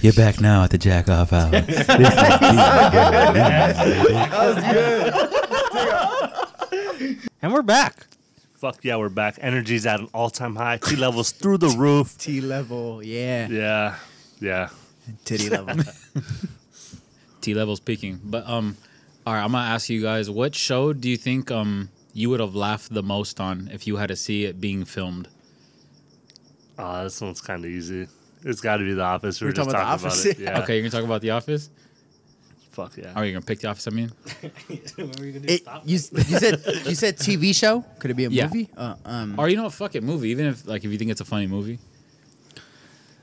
You're back now at the jack off hour. And we're back. Fuck yeah, we're back. Energy's at an all time high. T levels through the roof. T level, yeah. Yeah, yeah. Titty level. T levels peaking. But um, all right, I'm gonna ask you guys, what show do you think um you would have laughed the most on if you had to see it being filmed? Oh, this one's kind of easy. It's got to be The Office. We We're were just talking talking about The about, Office? it. Yeah. Okay, you're gonna talk about The Office. Fuck yeah. Are you gonna pick The Office? I mean, It, you, you said you said TV show? Could it be a Yeah. movie? Uh, um, or you know what? Fuck it, movie. Even if like if you think it's a funny movie.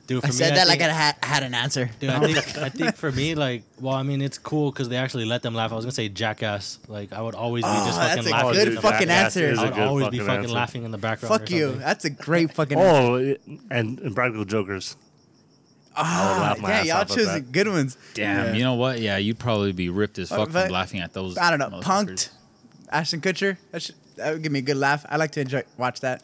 Dude, for I me, said that like think, I had, had an answer. Dude, I think, I think for me, like, well, I mean, it's cool because they actually let them laugh. I was gonna say Jackass. Like, I would always be Oh, just that's fucking a laughing. good in the fucking background. answer. Is I a would good always be fucking fucking answer. laughing in the background. Fuck or you. something. That's a great fucking. Oh, it- and Practical Jokers. Ah, laugh my yeah, ass y'all off at that. good ones. Damn, Yeah. you know what? Yeah, you'd probably be ripped as Uh, fuck but- from laughing at those. I don't know. motherfuckers. Punk'd. Ashton Kutcher. That, should, that would give me a good laugh. I like to enjoy watch that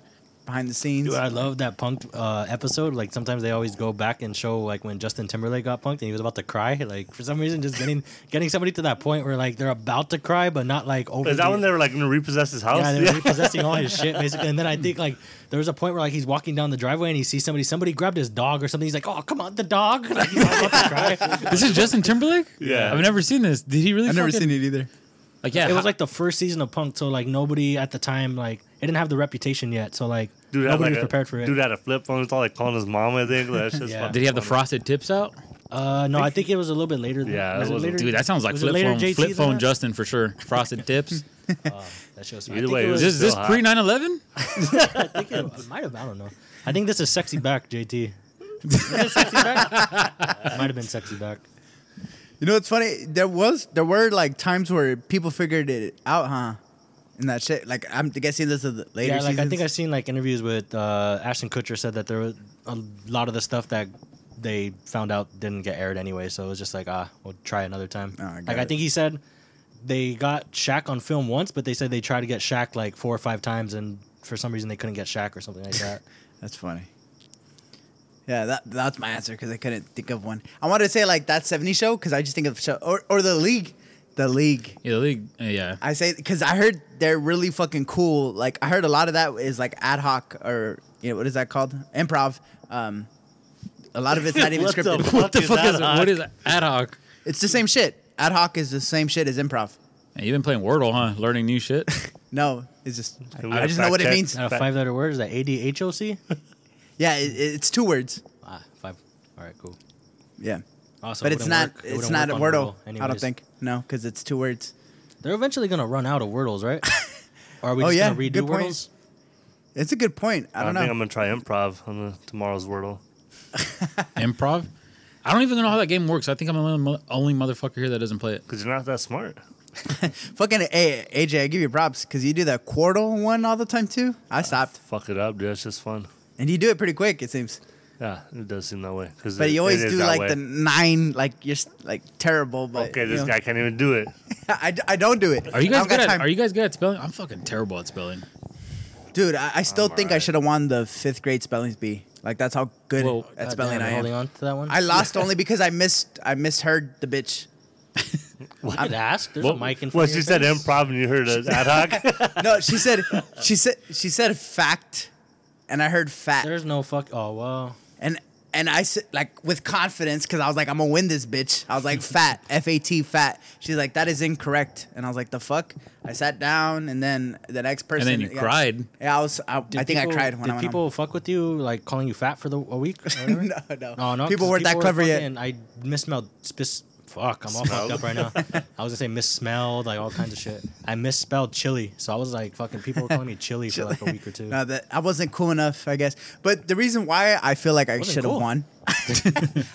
behind the scenes. Dude, I love that Punk'd uh, episode. Like sometimes they always go back and show like when Justin Timberlake got punked and he was about to cry. Like for some reason, just getting getting somebody to that point where like they're about to cry, but not like over. Is that when they were like going to repossess his house? Yeah, they're repossessing all his shit basically. And then I think like there was a point where like he's walking down the driveway and he sees somebody. Somebody grabbed his dog or something. He's like, "Oh, come on, the dog!" Like he's about to cry. This is Justin Timberlake. Yeah. I've never seen this. Did he really? I've never seen it either. Like yeah, It was like the first season of Punk, so like nobody at the time like it didn't have the reputation yet. So like Dude had nobody like was a, prepared for it. Dude had a flip phone. It's all like calling his mom. I think that's just. Yeah. fucking Did he have the frosted tips out? Uh, no, I think it was a little bit later. than- Yeah, was it wasn't- later? Dude, that sounds like Was flip phone, JT flip phone that? Justin for sure. Frosted tips. Oh, that shows. I Either way, it it was. was Is this pre hot. 9/11? I think it might have. I don't know. I think this is sexy back, JT. Is sexy back? Might have been sexy back. You know what's funny? There was there were like times where people figured it out, huh? And that shit. Like I'm guessing this is the later. yeah, like I think. I've seen like interviews with uh, Ashton Kutcher said that there was a lot of the stuff that they found out didn't get aired anyway. So it was just like ah, we'll try another time. Oh, I got like I think he said they got Shaq on film once, but they said they tried to get Shaq like four or five times, and for some reason they couldn't get Shaq or something like that. That's funny. Yeah, that that's my answer because I couldn't think of one. I wanted to say like that '70s show because I just think of show or or the league, the league. Yeah, the league. uh, Yeah. I say because I heard they're really fucking cool. Like I heard a lot of that is like ad hoc or you know what is that called? Improv. Um, a lot of it's not even What scripted. fuck What the fuck ad is hoc? what is ad hoc? It's the same shit. Ad hoc is the same shit as improv. Man, you've been playing Wordle, huh? Learning new shit. No, it's just Can I, I just know fact what it means. Uh, five letter word is that A D H O C? Yeah, it, it's two words. Ah, five. All right, cool. Yeah, Awesome. but it's not work. it's wouldn't a work on Wordle. I don't think. No, because it's two words. They're eventually gonna run out of Wordles, right? or are we Oh, just yeah, gonna redo good point. Wordles? It's a good point. I I don't think know. I'm gonna try improv on the tomorrow's Wordle. Improv. I don't even know how that game works. I think I'm the only, only motherfucker here that doesn't play it. Because you're not that smart. Fucking hey, AJ, I give you props because you do that Quordle one all the time too. I stopped, Fuck it up, dude. It's just fun. and you do it pretty quick. It seems. Yeah, it does seem that way. 'cause But it- you always do like way. the nine, like you're like terrible. But Okay, this know, guy can't even do it. I, d- I don't do it. Are you guys good at? time. Are you guys good at spelling? I'm fucking terrible at spelling. Dude, I, I still I'm think I should have won the fifth grade spelling bee. Like that's how good Well, at God spelling damn, I we're holding on to that one. I lost only because I missed. I misheard the bitch. I could ask. There's What, a mic in front what of she your said improv and you heard an ad hoc? No, she said. she said. She said fact, and I heard fat. There's no fuck. Oh well. And and I said like with confidence because I was like I'm gonna win this bitch. I was like fat, F A T, fat. She's like that is incorrect, and I was like the fuck. I sat down, and then the next person. And then you yeah. cried. Yeah, I was. I, I think people- I cried when Did I went people fuck with you, like calling you fat for the a week? or no, no, No, no. People weren't that clever yet. And I misspelled. Spis- fuck, I'm all fucked up right now. I was gonna say missmelled, like all kinds of shit. I misspelled chili, so I was like, fucking. People were calling me chili for like a week or two. No, that I wasn't cool enough, I guess. But the reason why I feel like I should have cool. won,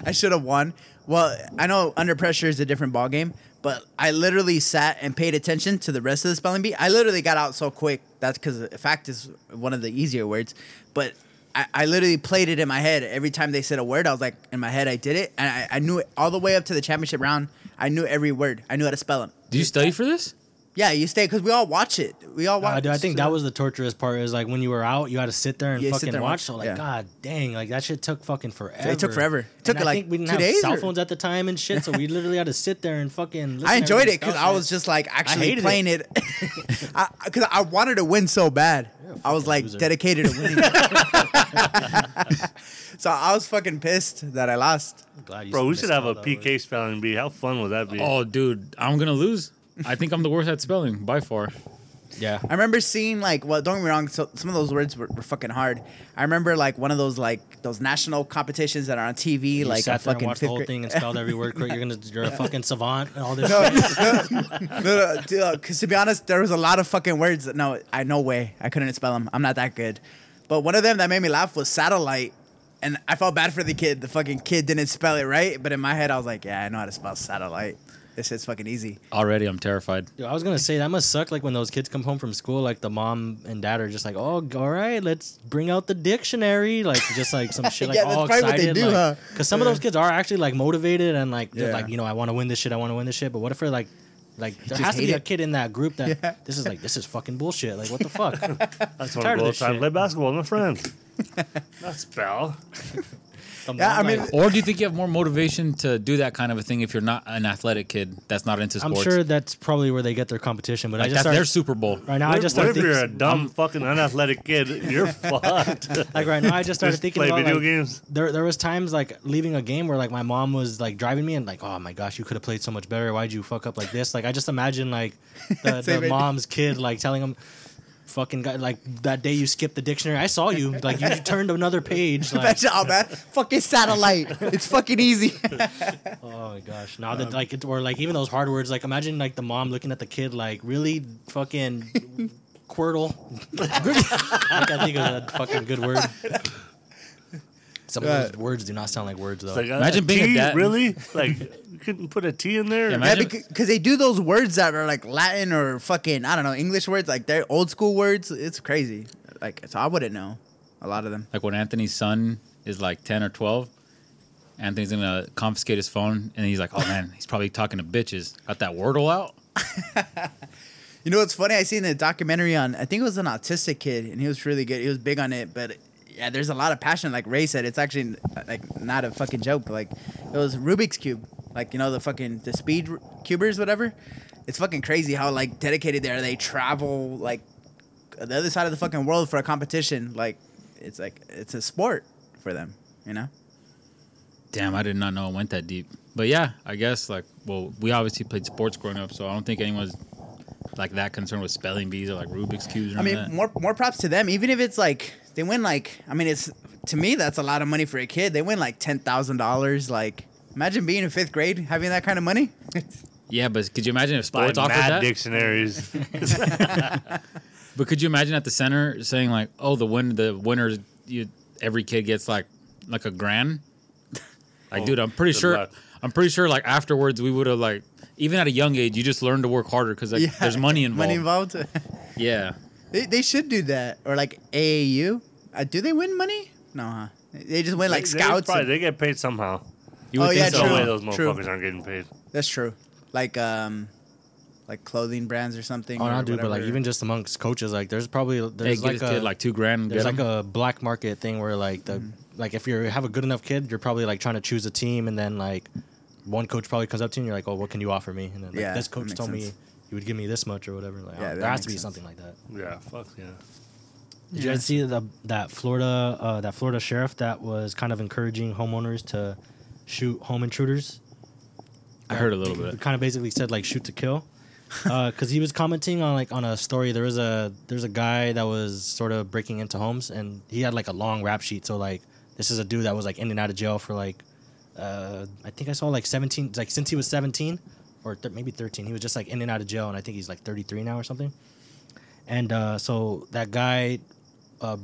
I should have won. Well, I know under pressure is a different ball game, but I literally sat and paid attention to the rest of the spelling bee. I literally got out so quick. That's because fact is one of the easier words, but. I, I literally played it in my head every time they said a word. I was like, in my head, I did it, and I, I knew it all the way up to the championship round. I knew every word. I knew how to spell them. Do you study for this? Yeah, you stay because we all watch it. We all watch. Uh, dude, I think that was the torturous part. Is like when you were out, you had to sit there and Yeah, fucking there and watch. watch, So like, yeah. god dang, like that shit took fucking forever. It took forever. It took, And I like, think we didn't two have days cell or- phones at the time and shit, so we literally had to sit there and fucking. Listen I enjoyed it because I was just like actually hated playing it. Because I, wanted to win so bad. I was like loser. dedicated to winning. so I was fucking pissed that I lost. Glad you Bro, we should have a all that. PK spelling bee. How fun would that be? Oh, dude, I'm gonna lose. I think I'm the worst at spelling by far. Yeah. I remember seeing like, well, don't get me wrong. So some of those words were, were fucking hard. I remember like one of those like those national competitions that are on TV, You like sat a there and fucking watched the fifth whole grade- thing and spelled every word correct. You're gonna, you're a fucking savant and all this. No, shit. no, no, no, because uh, to be honest, there was a lot of fucking words. That, no, I no way I couldn't spell them. I'm not that good. But one of them that made me laugh was satellite, and I felt bad for the kid. The fucking kid didn't spell it right, but in my head I was like, yeah, I know how to spell satellite. This shit's fucking easy. Already, I'm terrified. Dude, I was gonna say that must suck. Like when those kids come home from school, like the mom and dad are just like, "Oh, all right, let's bring out the dictionary." Like just like some shit, like Yeah, that's all probably what they excited. do, huh? Because some of those kids are actually like motivated and like they're Yeah. like, you know, I want to win this shit. I want to win this shit. But what if they're like, like there Just has to be hate a kid in that group that Yeah. this is like this is fucking bullshit. Like what the fuck? That's tired one of go this outside and shit. play basketball with my friends. Not spell. The Yeah, mom, I mean, like- Or do you think you have more motivation to do that kind of a thing if you're not an athletic kid that's not into sports? I'm sure that's probably where they get their competition. But like I just that's started, their Super Bowl. right now. What I just what started if you're a thinking, dumb, fucking unathletic kid? You're fucked. like right now. I just started Just thinking play about video like, games. there there was times like leaving a game where like my mom was like driving me and like oh my gosh you could have played so much better why'd you fuck up like this like I just imagine like the, the mom's kid like telling him fucking guy like that day you skipped the dictionary I saw you. Like you turned another page like. oh man, fucking satellite. It's fucking easy. oh my gosh. Now that um, like it or like even those hard words like imagine like the mom looking at the kid like really fucking Quirtle I can't think of a fucking good word some of those words do not sound like words though like, uh, Imagine being a T? dad. Really? Like, you couldn't put a T in there? Yeah, Yeah, Imagine- because they do those words that are like Latin or fucking I don't know English words, like they're old school words. It's crazy. Like so, I wouldn't know a lot of them. Like when Anthony's son is like 10 or 12, Anthony's gonna confiscate his phone and he's like, oh man, he's probably talking to bitches. Got that Wordle out? You know what's funny? I seen a documentary on I think it was an autistic kid, and he was really good. He was big on it, but yeah, there's a lot of passion. Like Ray said, it's actually like not a fucking joke. Like it was Rubik's cube, like you know the fucking the speed cubers, whatever. It's fucking crazy how like dedicated they are. They travel like the other side of the fucking world for a competition. Like it's like it's a sport for them, you know. Damn, I did not know it went that deep. But yeah, I guess like, well, we obviously played sports growing up, so I don't think anyone's like that concerned with spelling bees or like Rubik's cubes or I mean, that. more more props to them. Even if it's like they win, like I mean, it's to me that's a lot of money for a kid. They win like ten thousand dollars. Like imagine being in fifth grade having that kind of money. Yeah, but could you imagine if Buy sports offered mad that? dictionaries. But could you imagine at the center saying like, "Oh, the win, the winners, you, every kid gets like, like a grand." Like, Oh, dude, I'm pretty sure. luck. I'm pretty sure. Like afterwards, we would have like, even at a young age, you just learn to work harder because like, Yeah, there's money involved. Money involved. Yeah, they, they should do that or like AAU. Uh, do they win money? No, huh? They just win like They- they scouts. probably- and- they get paid somehow. you would Oh, think yeah, so. True. way those True. motherfuckers aren't getting paid. that's true. Like um, like clothing brands or something. Oh or no, dude, but like even just amongst coaches, like there's probably there's get like his a kid like two grand. and there's Get like him. a black market thing where like the like if you have a good enough kid, you're probably like trying to choose a team, and then like one coach probably comes up to you and you're like, oh, what can you offer me? And then like, Yeah, this coach makes told me sense. You would give me this much or whatever. Like, Yeah, oh, there has to be sense. something like that. Yeah, fuck yeah. Did you guys see the that Florida uh, that Florida sheriff that was kind of encouraging homeowners to shoot home intruders? I heard a little bit. kind of basically said like shoot to kill, because he was commenting on like on a story. There was a there's a guy that was sort of breaking into homes, and he had like a long rap sheet. So like this is a dude that was like in and out of jail for like, uh, I think I saw like 17, like since he was 17 or th- maybe 13, he was just like in and out of jail, and I think he's like 33 now or something. And uh, so that guy uh,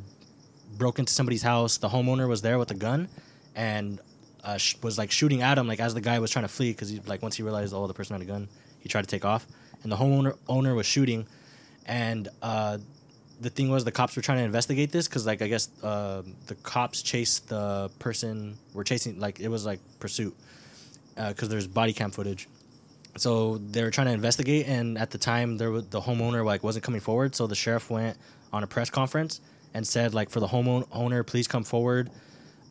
broke into somebody's house. The homeowner was there with a gun, and uh, sh- was like shooting at him like as the guy was trying to flee because he like once he realized oh the person had a gun, he tried to take off, and the homeowner owner was shooting, and uh, the thing was the cops were trying to investigate this because like I guess uh, the cops chased the person were chasing like it was like pursuit because there's body cam footage. So they were trying to investigate, and at the time, there was the homeowner like wasn't coming forward. So the sheriff went on a press conference and said like for the homeowner, please come forward.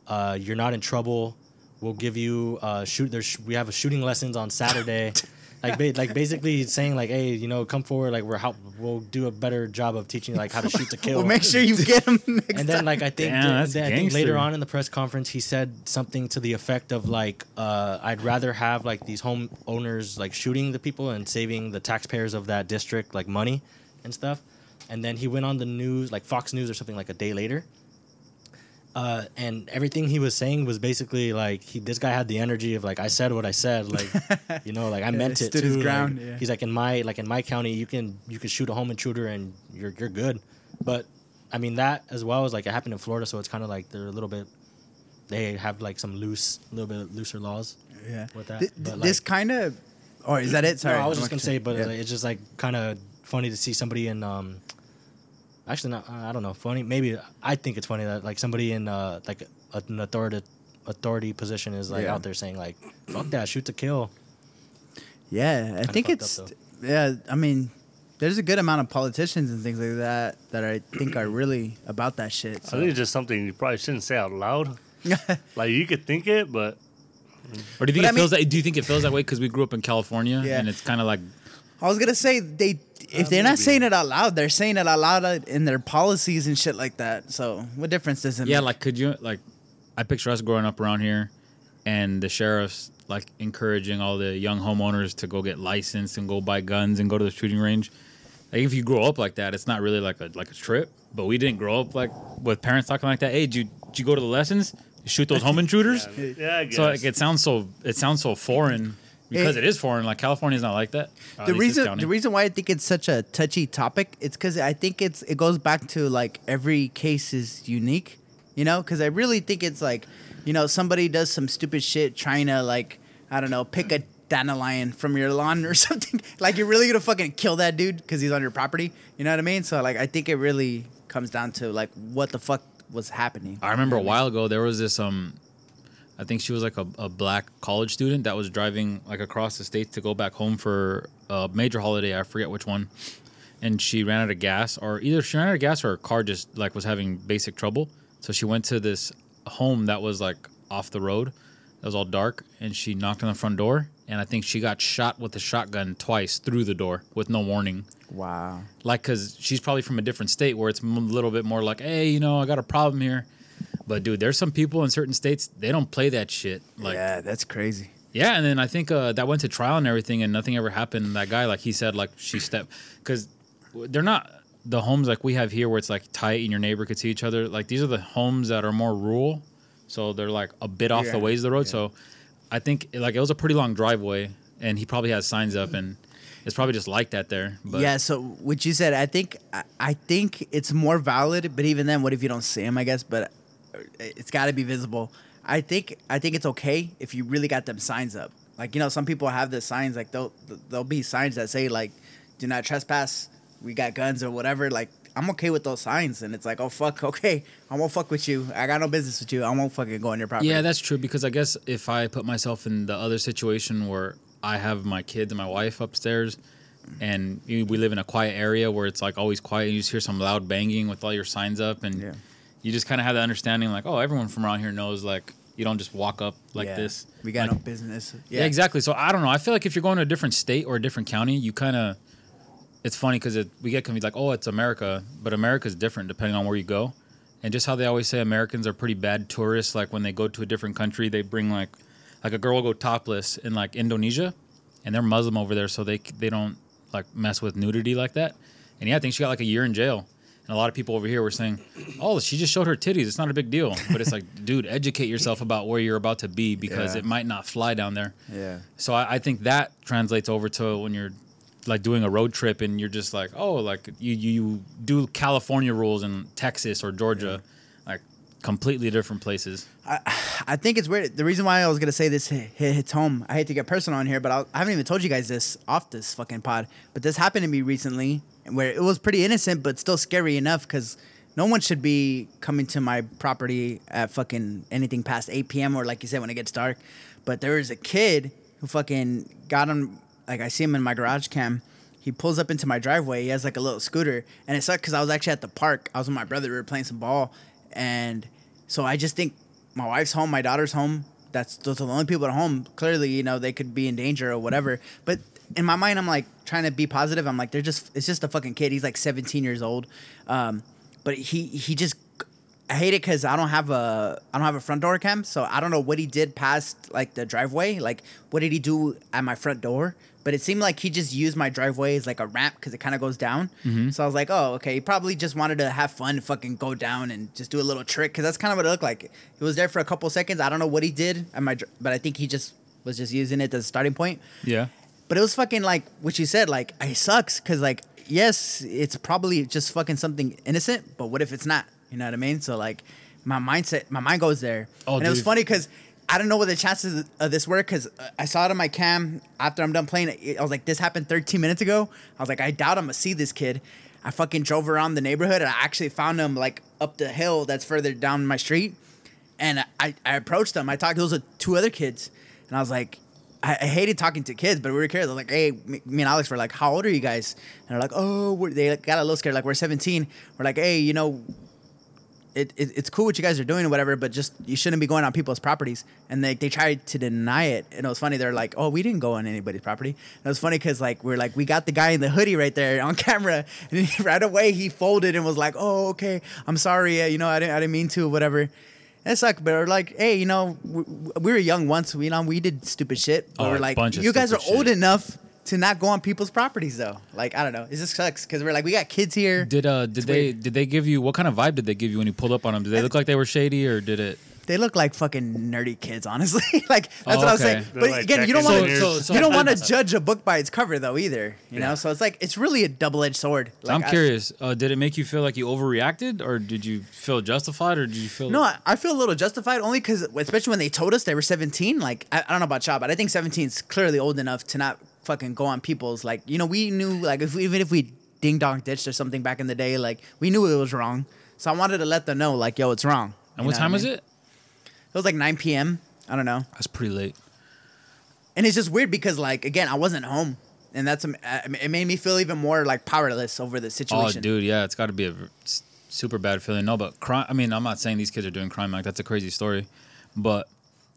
Uh, you're not in trouble. We'll give you uh, shoot. There's we have a shooting lessons on Saturday. like ba- like basically saying like hey you know come forward like we're help we'll do a better job of teaching like how to shoot to kill. Well, make sure you get them and then like I think, Damn, th- that's then I think later on in the press conference he said something to the effect of like uh, I'd rather have like these home owners like shooting the people and saving the taxpayers of that district like money and stuff. And then he went on the news like Fox News or something like a day later. Uh, and everything he was saying was basically like he this guy had the energy of like I said what I said like you know like I meant it stood too. his like, ground, yeah. He's like in my like in my county you can you can shoot a home intruder and you're you're good, but I mean that as well as like it happened in Florida, so it's kind of like they're a little bit. They have like some loose, a little bit looser laws yeah. with that. Th- but, this kind of, or is that it? Sorry, no, I was just gonna say, but Yeah. like, it's just like kind of funny to see somebody in. um Actually, not. I don't know. Funny, maybe. I think it's funny that like somebody in uh like an authority authority position is like Yeah. out there saying like, "Fuck that, shoot to kill." Yeah, I think it's up, yeah. I mean, there's a good amount of politicians and things like that that I think are really about that shit. I think it's just something you probably shouldn't say out loud. Like you could think it, but Or do you think But I it feels mean- that? Do you think it feels that way because we grew up in California Yeah. and it's kind of like I was gonna say they if Uh, they're not maybe. saying it out loud, they're saying it out loud in their policies and shit like that. So what difference does it yeah, make? Yeah, like could you like? I picture us growing up around here, and the sheriffs like encouraging all the young homeowners to go get licensed and go buy guns and go to the shooting range. Like if you grow up like that, it's not really like a like a trip. But we didn't grow up like with parents talking like that. Hey, did you, did you go to the lessons? Shoot those home intruders. yeah, yeah I guess. So like it sounds so it sounds so foreign because It- it is foreign. Like California's not like that. Or the reason the reason why I think it's such a touchy topic, it's because I think it's it goes back to like every case is unique, you know. Because I really think it's like, you know, somebody does some stupid shit trying to like I don't know pick a dandelion from your lawn or something. like you're really gonna fucking kill that dude because he's on your property. You know what I mean? So like I think it really comes down to like what the fuck was happening. I remember a while ago there was this um I think she was like a, a black college student that was driving like across the state to go back home for a major holiday, I forget which one. And she ran out of gas or either she ran out of gas or her car just like was having basic trouble. So she went to this home that was like off the road. It was all dark and she knocked on the front door and I think she got shot with a shotgun twice through the door with no warning Wow. like because she's probably from a different state where it's a little bit more like hey you know i got a problem here but dude there's some people in certain states they don't play that shit like yeah, yeah, that's crazy. Yeah, and then i think uh, that went to trial and everything and nothing ever happened that guy like he said like she stepped because they're not the homes like we have here where it's like tight and your neighbor could see each other like these are the homes that are more rural so they're like a bit off Yeah, the ways of the road so i think like it was a pretty long driveway and he probably has signs up and it's probably just like that there but yeah, so what you said, I think I, I think it's more valid, but even then, what if you don't see him? I guess, but it's got to be visible. I think I think it's okay if you really got them signs up. Like you know, some people have the signs like they'll there'll be signs that say like, "Do not trespass." We got guns or whatever. Like I'm okay with those signs, and it's like, oh fuck, okay, I won't fuck with you. I got no business with you. I won't fucking go on your property. Yeah, that's true because I guess if I put myself in the other situation where I have my kids and my wife upstairs and we live in a quiet area where it's like always quiet and you just hear some loud banging with all your signs up and Yeah. You just kind of have the understanding like, oh, everyone from around here knows like you don't just walk up like Yeah. this. We got Like, no business. yeah. exactly. So I don't know. I feel like if you're going to a different state or a different county, you kind of it's funny because it, we get confused like, oh, it's America, but America's different depending on where you go, and just how they always say Americans are pretty bad tourists. Like when they go to a different country, they bring like like a girl will go topless in like Indonesia, and they're Muslim over there, so they they don't like mess with nudity like that. And yeah, I think she got like a year in jail. And a lot of people over here were saying, "Oh, she just showed her titties. It's not a big deal." But it's like, dude, educate yourself about where you're about to be because Yeah. it might not fly down there. Yeah. So I, I think that translates over to when you're like doing a road trip and you're just like, oh, like you you do California rules in Texas or Georgia, like completely different places. I I think it's weird. The reason why I was gonna say this hit, hit, hits home. I hate to get personal on here, but I'll, I haven't even told you guys this off this fucking pod. But this happened to me recently, where it was pretty innocent, but still scary enough because no one should be coming to my property at fucking anything past eight p.m. or like you said when it gets dark. But there was a kid who fucking got on like I see him in my garage cam. He pulls up into my driveway. He has like a little scooter, and it sucked because I was actually at the park. I was with my brother. We were playing some ball, and so I just think my wife's home, my daughter's home. That's those are the only people at home. Clearly, you know, they could be in danger or whatever. But in my mind, I'm like trying to be positive. I'm like, they're just it's just a fucking kid. He's like 17 years old, um, but he he just I hate it because I don't have a I don't have a front door cam, so I don't know what he did past like the driveway. Like, what did he do at my front door? But it seemed like he just used my driveway as like a ramp because it kind of goes down. So I was like, oh, okay. He probably just wanted to have fun, and fucking go down and just do a little trick because that's kind of what it looked like. He was there for a couple seconds. I don't know what he did at my, but I think he just was just using it as a starting point. Yeah. But it was fucking like what you said. Like it sucks because like yes, it's probably just fucking something innocent. But what if it's not? You know what I mean? So like my mindset, my mind goes there. Oh, and it was funny because I don't know what the chances of this were because I saw it on my cam after I'm done playing. I was like, this happened 13 minutes ago. I was like, I doubt I'm gonna see this kid. I fucking drove around the neighborhood and I actually found him like up the hill that's further down my street. And I, I approached him. I talked. To those two other kids, and I was like, I, I hated talking to kids, but we were was like, hey, me, and Alex were like, how old are you guys? And they're like, oh, they got a little scared. Like we're 17. We're like, hey, you know, it, it, it's cool what you guys are doing or whatever, but just you shouldn't be going on people's properties. And they, they tried to deny it. And it was funny. They're like, oh, we didn't go on anybody's property. And it was funny because like we're like, we got the guy in the hoodie right there on camera. And he, right away he folded and was like, oh, okay, I'm sorry. Uh, you know, I didn't, I didn't mean to, whatever. And it's like, but we're like, hey, you know, we, we were young once. We, you know, we did stupid shit. But Oh, we're a like, bunch of you guys are stupid old enough to not go on people's properties though. Like, I don't know. It just sucks because we're like, we got kids here. Did uh did It's they weird. did they give you what kind of vibe did they give you when you pulled up on them? Did they look like they were shady or did it? They look like fucking nerdy kids, honestly. like that's Oh, what I was okay. saying. They're But like again, you don't want to Daniels. so- you don't want to judge a book by its cover though either. You know, so it's like it's really a double edged sword. Like, I'm I- curious. Uh, did it make you feel like you overreacted, or did you feel justified, or did you feel? No, I, I feel a little justified only because, especially when they told us they were 17. Like, I, I don't know about y'all, but I think 17 is clearly old enough to not fucking go on people's. Like, you know, we knew, like, if we, even if we ding dong ditched or something back in the day, like, we knew it was wrong. So I wanted to let them know, like, yo, it's wrong. And You what know time I was mean? it? It was like 9 p.m. I don't know. That's pretty late. And it's just weird because, like, again, I wasn't home. And that's, um, it made me feel even more, like, powerless over the situation. Oh, dude, yeah, it's got to be a super bad feeling. No, but crime. I mean, I'm not saying these kids are doing crime. Like that's a crazy story, but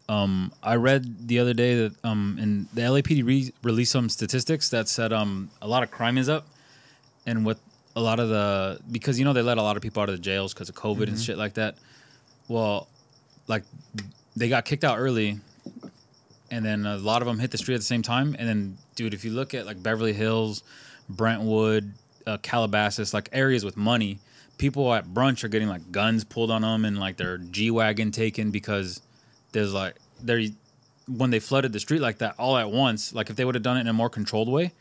um, I read the other day that um, in the LAPD re- released some statistics that said um, a lot of crime is up, and what a lot of the because you know they let a lot of people out of the jails because of COVID and shit like that. Well, like they got kicked out early, and then a lot of them hit the street at the same time. And then, dude, if you look at like Beverly Hills, Brentwood, uh, Calabasas, like areas with money, people at brunch are getting like guns pulled on them and like their G wagon taken because there's like they're when they flooded the street like that all at once. Like if they would have done it in a more controlled way,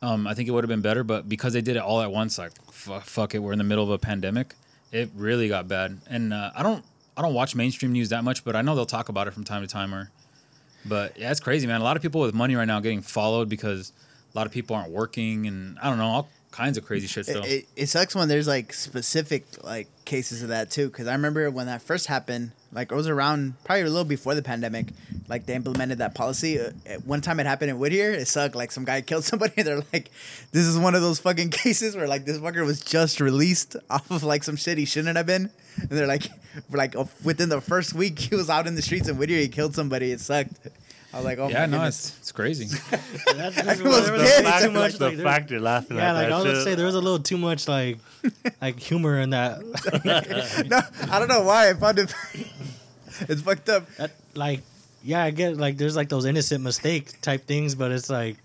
um, I think it would have been better. But because they did it all at once, like fu- fuck it, we're in the middle of a pandemic. It really got bad, and uh, I don't I don't watch mainstream news that much, but I know they'll talk about it from time to time. Or, but yeah, it's crazy, man. A lot of people with money right now getting followed because a lot of people aren't working, and I don't know all kinds of crazy shit. Still, It, it, it sucks when there's like specific like cases of that too. Because I remember when that first happened, like it was around probably a little before the pandemic. Like they implemented that policy. Uh, one time it happened in Whittier. It sucked. Like some guy killed somebody. They're like, this is one of those fucking cases where like this fucker was just released off of like some shit he shouldn't have been. And they're like, like within the first week he was out in the streets in Whittier. He killed somebody. It sucked. I was like, oh yeah, my no, goodness. it's it's crazy. That's, I was there The pissed. was fact, too much. the Like, there- fact you're laughing yeah, at like that I was shit. gonna say, there was a little too much like like humor in that. no, I don't know why I found it. it's fucked up. that like, yeah, I get like there's like those innocent mistake type things, but it's like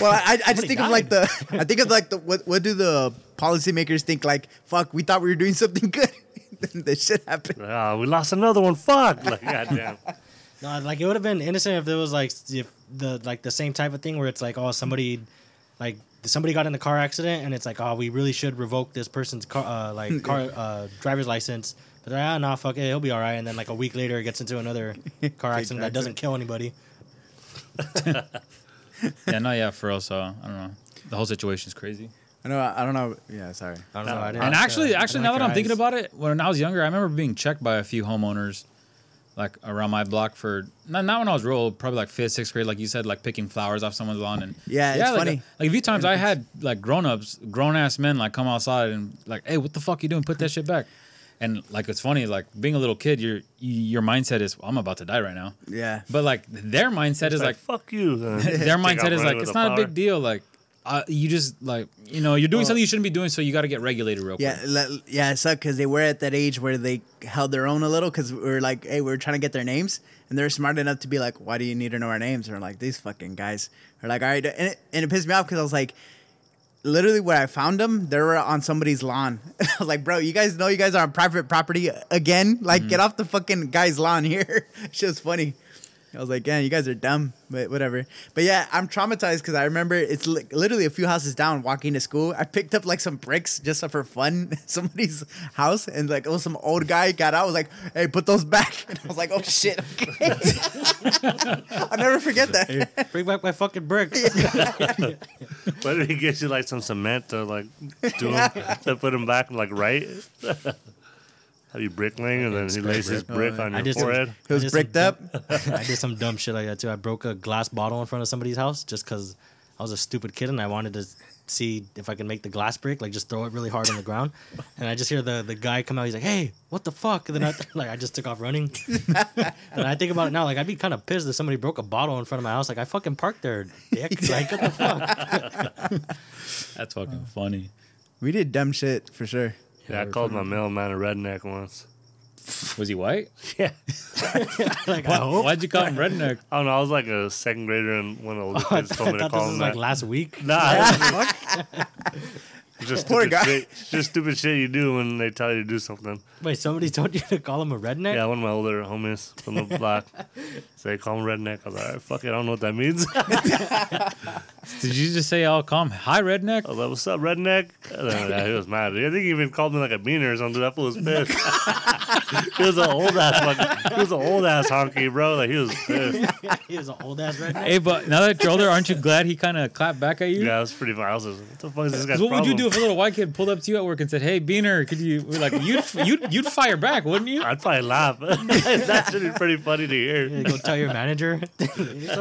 Well, I, I just Somebody think of like the I think of like the what what do the policymakers think like fuck we thought we were doing something good then this shit happened. Ah, we lost another one. Fuck. Like, goddamn. No, like it would have been innocent if there was like if the like the same type of thing where it's like oh somebody like somebody got in a car accident and it's like oh we really should revoke this person's car uh, like car uh, driver's license. But they're, ah, nah, fuck it, he'll be all right. And then like a week later, it gets into another car accident that doesn't kill anybody. yeah, no, yeah, for us, uh, I don't know. The whole situation is crazy. I know I don't know. Yeah, sorry. I don't know. I didn't And actually, actually, now like that I'm your thinking about it, when I was younger, I remember being checked by a few homeowners, like around my block for not, not when I was real old, probably like fifth, sixth grade, like you said, like picking flowers off someone's lawn and Yeah, it's like, funny. Uh, like a few times I had like grown ups, grown ass men like come outside and like, hey, what the fuck you doing? Put that shit back. And like it's funny, like being a little kid, your your mindset is well, I'm about to die right now. Yeah. But like their mindset is like fuck you. their mindset is like it's the not a big deal. Like uh, you just like you know you're doing Well- something you shouldn't be doing, so you got to get regulated real Yeah, quick. le- yeah, it sucked because they were at that age where they held their own a little because we are like, hey, we are trying to get their names, and they're smart enough to be like, why do you need to know our names? And we're like, these fucking guys are like, all right, and it, and it pissed me off because I was like, literally where I found them, they were on somebody's lawn. I was like, bro, you guys know you guys are on private property again? Like, get off the fucking guy's lawn here. it's just funny. I was like, yeah, you guys are dumb, but whatever. But yeah, I'm traumatized because I remember it's li- literally a few houses down walking to school. I picked up like some bricks just for fun, somebody's house, and like, oh, some old guy got out, I was like, hey, put those back. And I was like, oh shit, okay. I'll never forget that. Bring back my fucking bricks. Why did he get you like some cement to like do 'em- to put them back like right? Have you bricklaying and then he lays his brick oh, on I your did some- forehead? It was I did some bricked up. I did some dumb shit like that too. I broke a glass bottle in front of somebody's house just because I was a stupid kid and I wanted to see if I could make the glass break, like just throw it really hard on the ground. And I just hear the, the guy come out. He's like, "Hey, what the fuck?" And then I like I just took off running. and I think about it now, like I'd be kind of pissed if somebody broke a bottle in front of my house. Like I fucking parked there, dick. Like what the fuck? That's fucking funny. We did dumb shit for sure. Yeah, I called my mailman a redneck once. Was he white? Yeah. like I. Why'd you call him redneck? I don't know. I was like a second grader, and one of the oh, I kids told me to call this him was like that. last week. Nah, I- just Poor stupid guy. shit. Just stupid shit you do when they tell you to do something. Wait, somebody told you to call him a redneck? Yeah, one of my older homies from the block. Say, call him redneck. I was like, all right, fuck it. I don't know what that means. Did you just say I'll call him hi redneck? I was like, what's up, redneck? And then, yeah, he was mad. I think he even called me like a beaner or something. That fool was pissed. he was an old ass fucking, he was an old ass honky, bro. Like he was pissed. he was an old ass redneck. Hey, but now that you're older, aren't you glad he kind of clapped back at you? Yeah, it was pretty fun. I what the fuck is this guy's 'Cause what would you problem? Do if a little white kid pulled up to you at work and said, "Hey, Beaner, could you?" Like, you'd you'd you'd fire back, wouldn't you? I'd probably laugh. that should be pretty funny to hear. Yeah, go tell your manager.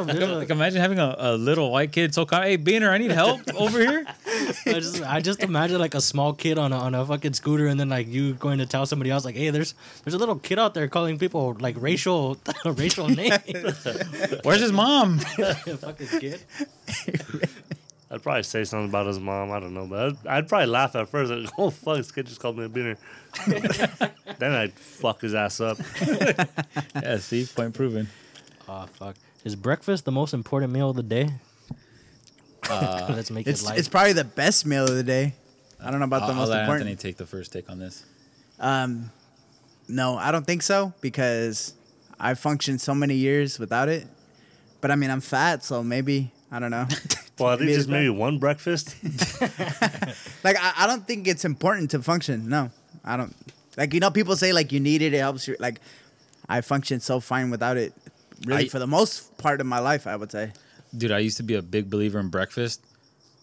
Like, imagine having a, a little white kid so kind. Hey, Beaner, I need help over here. I just, I just imagine like a small kid on a, on a fucking scooter, and then like you going to tell somebody else like, "Hey, there's there's a little kid out there calling people like racial racial names." Where's his mom? fucking kid. I'd probably say something about his mom. I don't know, but I'd, I'd probably laugh at first. Like, oh fuck, this kid just called me a beaner. then I'd fuck his ass up. yeah, see, point proven. Oh fuck. Is breakfast the most important meal of the day? Uh, Let's make It's it light. it's probably the best meal of the day. I don't know about I'll, the I'll most let important. Anthony take the first take on this. Um, no, I don't think so because I've functioned so many years without it. But I mean, I'm fat, so maybe I don't know. Well, I think just maybe one breakfast. like I, I don't think it's important to function. No, I don't. Like you know, people say like you need it. It helps you. Like I function so fine without it. Really, I- for the most part of my life, I would say. Dude, I used to be a big believer in breakfast.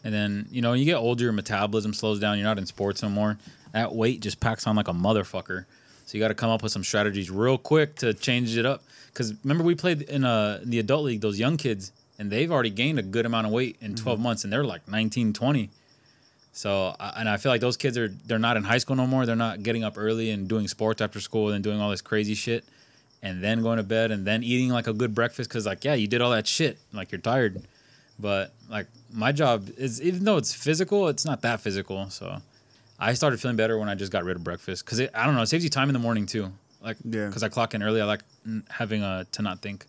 And then, you know, when you get older, your metabolism slows down. You're not in sports anymore. That weight just packs on like a motherfucker. So you got to come up with some strategies real quick to change it up. Because remember, we played in uh, the adult league, those young kids, and they've already gained a good amount of weight in 12 months, and they're like 19, 20. So, and I feel like those kids are, they're not in high school no more. They're not getting up early and doing sports after school and doing all this crazy shit and then going to bed and then eating like a good breakfast because like yeah you did all that shit like you're tired but like my job is even though it's physical it's not that physical so i started feeling better when i just got rid of breakfast because i don't know it saves you time in the morning too like Yeah. because i clock in early i like mm, having a to not think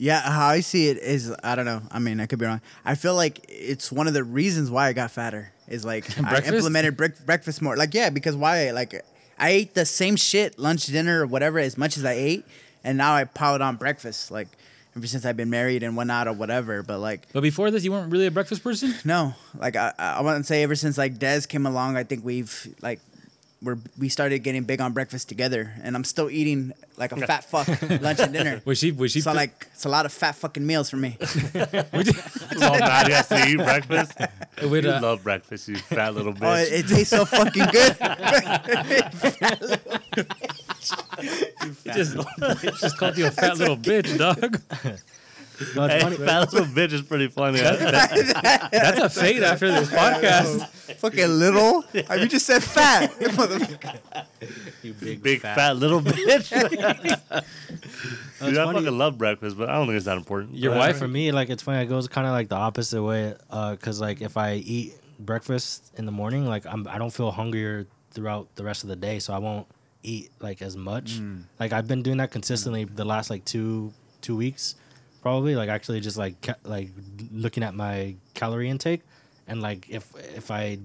Yeah, how I see it is I don't know. I mean, I could be wrong. I feel like it's one of the reasons why I got fatter. Is like I implemented brec- breakfast more. Like yeah, because why? Like I ate the same shit lunch, dinner, or whatever as much as I ate, and now I piled on breakfast. Like ever since I've been married and whatnot or whatever. But like but before this you weren't really a breakfast person no, like I I wouldn't say ever since like Des came along, I think we've like we're we started getting big on breakfast together, and I'm still eating like a fat fuck lunch and dinner. was she was she So like it's a lot of fat fucking meals for me. It's all bad. He has to eat breakfast. with, You uh, love breakfast, you fat little bitch. Oh, it, it tastes so fucking good. You just, just called you a fat little bitch, dog. No, it's Hey, funny. fat little bitch is pretty funny. That's a fade after this podcast. Fucking little. I mean, you just said fat. Motherfucker. You big, Big fat, little bitch. Dude, I funny. fucking love breakfast, but I don't think it's that important. Your But- wife for me, like it's funny. It goes kind of like the opposite way. Uh, cause like if I eat breakfast in the morning, like I'm, I don't feel hungrier throughout the rest of the day, so I won't eat like as much. Like I've been doing that consistently the last like two two weeks, probably. Like actually just like ca- like looking at my calorie intake, and like if if I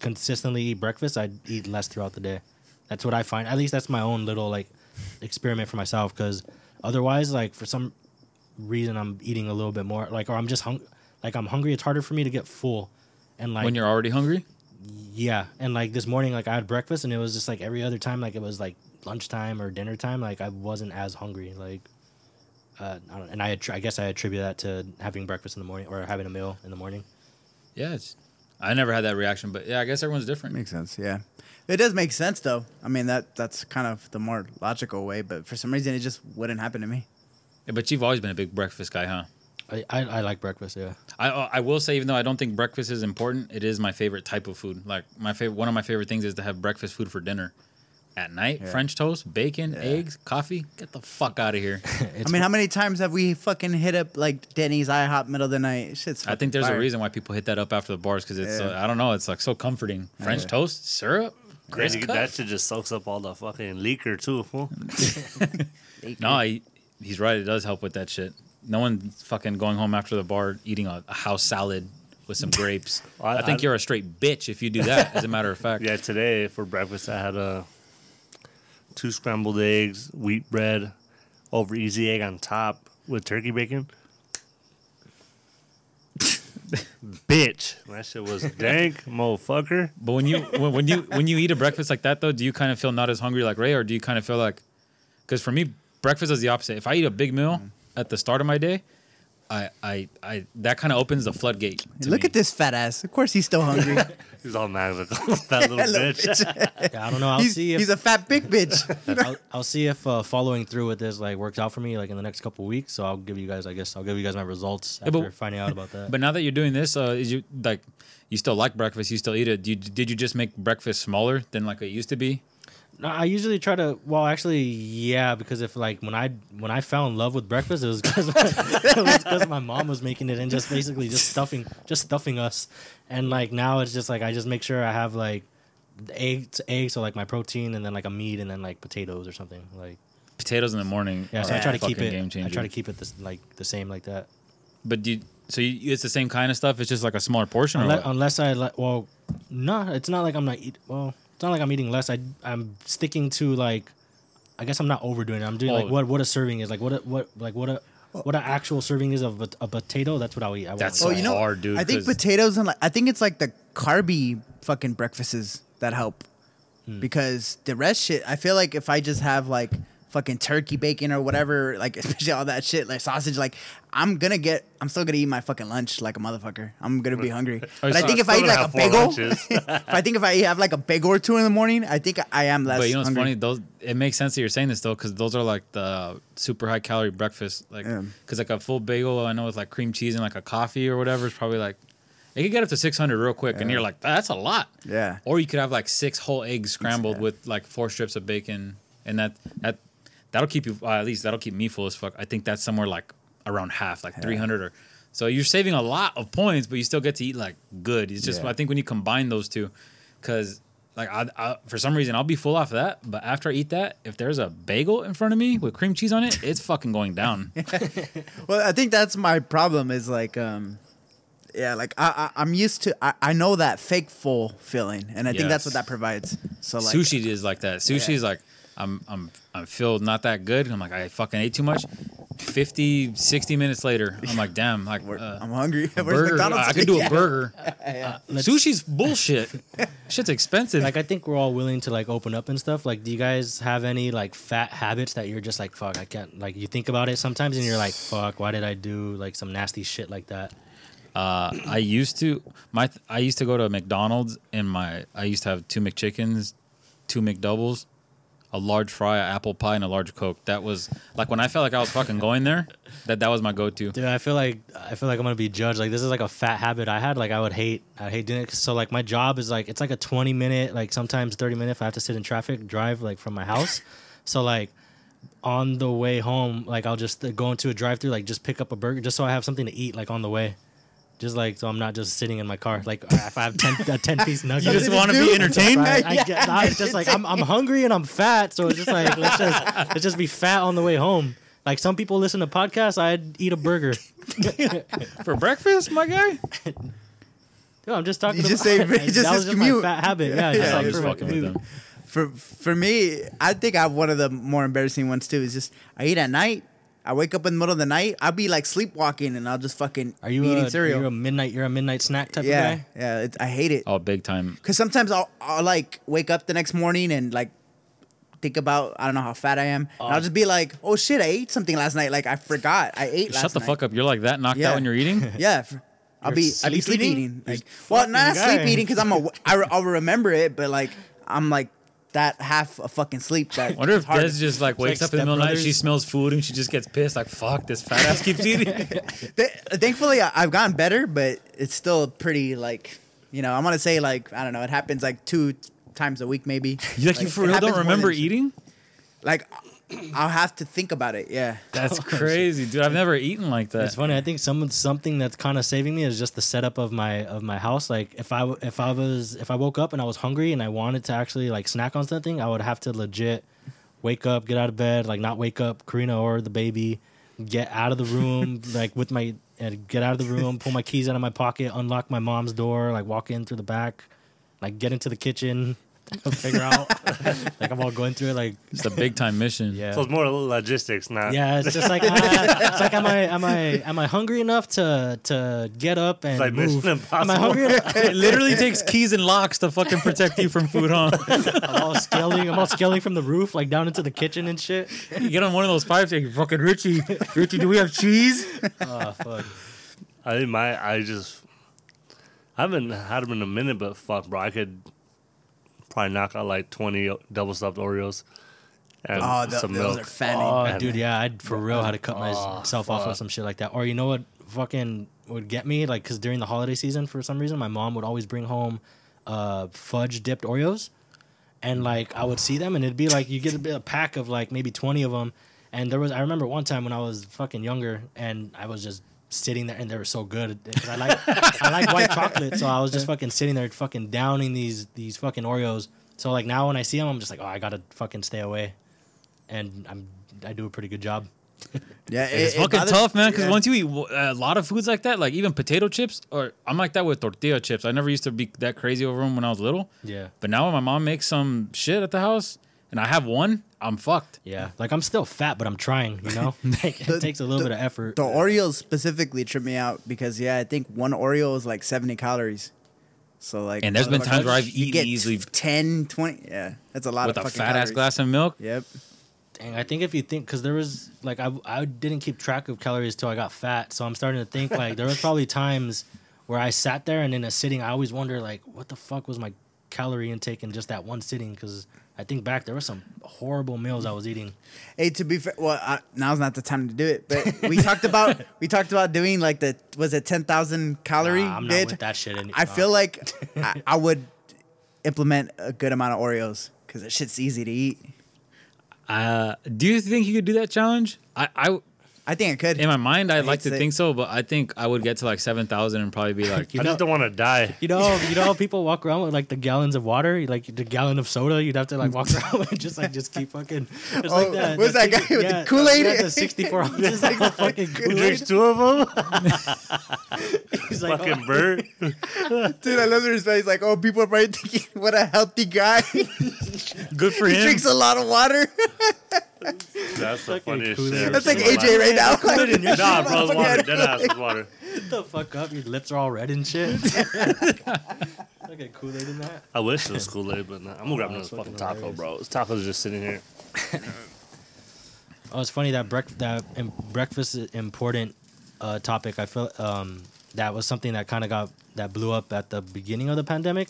consistently eat breakfast, I'd eat less throughout the day. That's what I find. At least that's my own little like experiment for myself. Because otherwise, like for some reason, I'm eating a little bit more. Like or I'm just hung. Like I'm hungry. It's harder for me to get full. And like when you're already hungry. yeah, and like this morning, like I had breakfast, and it was just like every other time, like it was like lunchtime or dinner time, like I wasn't as hungry. Like, uh, I and I attri- I guess I attribute that to having breakfast in the morning or having a meal in the morning. Yeah, it's, I never had that reaction, but yeah, I guess everyone's different. Makes sense. Yeah, it does make sense though. I mean that that's kind of the more logical way, but for some reason it just wouldn't happen to me. Yeah, but you've always been a big breakfast guy, huh? I, I, I like breakfast. Yeah, I I will say, even though I don't think breakfast is important, it is my favorite type of food. Like my favorite, one of my favorite things is to have breakfast food for dinner. At night, Yeah. French toast, bacon, eggs, coffee. Get the fuck out of here. I mean, how many times have we fucking hit up like Denny's IHOP middle of the night? Shit's. I think there's fire. a reason why people hit that up after the bars because it's Yeah. uh, I don't know, it's like so comforting. French Yeah. toast, syrup, Yeah, Chris you- that shit just soaks up all the fucking leaker too. Fool. No, he, he's right. It does help with that shit. No one fucking going home after the bar eating a, a house salad with some grapes. I- I, think I- you're a straight bitch if you do that. As a matter of fact, Yeah, today for breakfast I had uh, two scrambled eggs, wheat bread, over easy egg on top with turkey bacon. Bitch, that shit was dank, motherfucker. But when you when, when you when you eat a breakfast like that though, do you kind of feel not as hungry like Ray, or do you kind of feel like? Because for me, breakfast is the opposite. If I eat a big meal mm. at the start of my day, I I, I that kind of opens the floodgate. to Look me. at this fat ass. Of course, he's still hungry. He's all magical, that little Little bitch. bitch. yeah, I don't know. I'll he's, see if he's a fat big bitch. I'll, I'll see if uh, following through with this like works out for me like in the next couple weeks. So I'll give you guys. I guess I'll give you guys my results Yeah, after but- finding out about that. But now that you're doing this, uh, is you like you still like breakfast? You still eat it? Do you, did you just make breakfast smaller than like it used to be? No, I usually try to. Well, actually, yeah, because if like when I when I fell in love with breakfast, it was because my mom was making it and just basically just stuffing just stuffing us, and like now it's just like I just make sure I have like eggs eggs so like my protein and then like a meat and then like potatoes or something like Potatoes in the morning. yeah. So I try to keep it. Game I try to keep it this like the same like that. But do you, so you, it's the same kind of stuff. It's just like a smaller portion. Or Unless, unless I like, well, no, it's not like I'm not eat. Well, it's not like I'm eating less. I I'm sticking to like, I guess I'm not overdoing it. I'm doing Oh. like what what a serving is like what a, what like what a what an actual serving is of a, a potato. That's what I'll eat. I won't- That's Oh, so you know, hard, dude. I think 'cause- potatoes and like I think it's like the carby fucking breakfasts that help Hmm. because the rest shit. I feel like if I just have like fucking turkey bacon or whatever, like especially all that shit, like sausage, like I'm gonna get, I'm still gonna eat my fucking lunch like a motherfucker. I'm gonna be hungry. But I think if I still eat like a bagel, if I think if I have like a bagel or two in the morning, I think I am less. But you know what's hungry. funny? Those it makes sense that you're saying this though, because those are like the super high calorie breakfast. Like, because like a full bagel, I know with like cream cheese and like a coffee or whatever is probably like it could get up to 600 real quick, and you're like, that's a lot. Yeah. Or you could have like six whole eggs scrambled Yeah. with like four strips of bacon, and that that that'll keep you uh, at least that'll keep me full as fuck. I think that's somewhere like around half, like 300 or. So you're saving a lot of points, but you still get to eat like good. It's just Yeah. I think when you combine those two, because like I, I for some reason I'll be full off of that, but after I eat that, if there's a bagel in front of me with cream cheese on it, it's fucking going down. Well, I think that's my problem. Is like, um, yeah, like I, I I'm used to. I, I know that fake full feeling, and I think that's what that provides. So like, sushi is like that. Sushi Yeah. is like I'm I'm I'm feel not that good. I'm like I fucking ate too much. 50, 60 minutes later, I'm like damn, like uh, I'm hungry. Burger. I could do a burger. let's- Sushi's bullshit. Shit's expensive. Like I think we're all willing to like open up and stuff. Like, do you guys have any like fat habits that you're just like, fuck, I can't. Like, you think about it sometimes, and you're like, fuck, why did I do like some nasty shit like that? Uh, I used to my I used to go to McDonald's and my I used to have two McChickens, two McDoubles. A large fry, an apple pie, and a large coke. That was like when I felt like I was fucking going there. That that was my go-to. Dude, I feel like I feel like I'm gonna be judged. Like this is like a fat habit I had. Like I would hate, I hate doing it. So like my job is like it's like a 20 minute, like sometimes 30 minute. If I have to sit in traffic, drive like from my house. so like on the way home, like I'll just uh, go into a drive through, like just pick up a burger, just so I have something to eat, like on the way. Just like so, I'm not just sitting in my car. Like if I have 10, a 10 piece nugget, You just want to be entertained. Right? I get, nah, just like I'm, I'm hungry and I'm fat, so it's just like let's just let's just be fat on the way home. Like some people listen to podcasts, I'd eat a burger. For breakfast, my guy. Dude, I'm just talking. You just about, say- just that was his just my fat habit. Yeah, Yeah, just yeah, like just for my fucking with them. For for me, I think I have one of the more embarrassing ones too. Is just I eat at night. I wake up in the middle of the night. I'll be like sleepwalking, and I'll just fucking Are you be a, eating are cereal. You're a midnight? You're a midnight snack type yeah, of guy. yeah. It's, I hate it Oh, big time. because sometimes I'll I'll like wake up the next morning and like think about I don't know how fat I am, and. I'll uh. just be like, oh shit, I ate something last night. Like I forgot I ate. last Shut the night. fuck up. You're like that knocked Yeah. out when you're eating. Yeah. I'll You're be I'll be sleep sleep eating? eating. Like, well, not fucking sleep eating because I'm a I, I'll remember it, but like I'm like that half a fucking sleep. That Wonder if. Des just like wakes like up in the middle of the night, she smells food and she just gets pissed. Like fuck, this fat ass keeps eating. Thankfully, I- I've gotten better, but it's still pretty like you know. I'm gonna say like I don't know. It happens like two times a week, maybe. You like, you for real don't remember eating? Like I'll have to think about it. Yeah. That's crazy, dude. I've never eaten like that. It's funny. I think some something that's kind of saving me is just the setup of my of my house. Like if I w- if I was if I woke up and I was hungry and I wanted to actually like snack on something, I would have to legit wake up, get out of bed, like not wake up Karina or the baby, get out of the room like with my and get out of the room, pull my keys out of my pocket, unlock my mom's door, like walk in through the back, like get into the kitchen, figure out like I'm all going through it like It's a big time mission. yeah. So it's more logistics, not. Yeah, it's just like ah, it's like am I am I am I hungry enough to to get up and like move? Mission Am I Impossible. hungry enough? It literally takes keys and locks to fucking protect you from food, huh? I'm all scaling. I'm all scaling from the roof like down into the kitchen and shit. you get on one of those pipes, like fucking Richie. Richie, do we have cheese? Oh fuck. I think my I just I haven't had them in a minute, but fuck, bro, I could probably knock out like twenty double stuffed Oreos and Oh, th- some those milk. are fatty. Oh, man. dude, yeah, I'd for real had to cut myself off of some shit like that. Or you know what, fucking would get me like because during the holiday season, for some reason, my mom would always bring home uh, fudge dipped Oreos, and like I would see them, and it'd be like you get a, bit, a pack of like maybe twenty of them, and there was I remember one time when I was fucking younger, and I was just sitting there, and they were so good 'cause I like I like white chocolate, so I was just fucking sitting there, fucking downing these these fucking Oreos. So like now when I see them, I'm just like, oh, I gotta fucking stay away, and I'm I do a pretty good job. Yeah, It's it- it fucking bothers- tough, man. Because yeah. once you eat a lot of foods like that, like even potato chips, or I'm like that with tortilla chips. I never used to be that crazy over them when I was little. Yeah. But now when my mom makes some shit at the house and I have one, I'm fucked. Yeah, like I'm still fat, but I'm trying. You know, Like, it takes a little the- bit of effort. The Oreos specifically trip me out because yeah, I think one Oreo is like 70 calories. So like, And there's been times where I've eaten get easily 10, 20. Yeah, that's a lot with of a fucking fat ass glass of milk. Yep. Dang, I think if you think, because there was like I I didn't keep track of calories till I got fat, so I'm starting to think like there was probably times where I sat there and in a sitting, I always wonder like what the fuck was my calorie intake in just that one sitting? Because I think back there were some horrible meals I was eating. Hey, to be fair, well, I, now's not the time to do it. But we talked about we talked about doing like the was it 10,000 calorie Nah, I'm not bid. with that shit. any- I nah. feel like I, I would implement a good amount of Oreos because that shit's easy to eat. Uh, do you think you could do that challenge? I, I I think I could. in my mind, I'd hate like to to say- think so, but I think I would get to like seven thousand and probably be like, You I know- just don't want to die. You know, you know how people walk around with like the gallons of water, like the gallon of soda. You'd have to like walk around and just like just keep fucking. Just Oh, like that. what's that thing- guy with the Kool-Aid? Yeah, the sixty-four ounces, like the fucking You Kool-Aid. drinks two of them, He's like, fucking oh. bird. Dude, I love the response. He's like, oh, people are probably thinking, what a healthy guy. good for him. He drinks a lot of water. That's the funniest shit. That's like AJ in right now. Kool-Aid in your Nah, shit, bro, it's water. Dead ass it's water. Shut the fuck up. Your lips are all red and shit. like a Kool-Aid in that. I wish it was Kool Aid, but nah. I'm gonna grab Oh, another fucking fucking taco, hilarious. bro. This taco's just sitting here. Oh, it's funny that brec- that im- breakfast is important uh, topic. I feel um, that was something that kind of got that blew up at the beginning of the pandemic.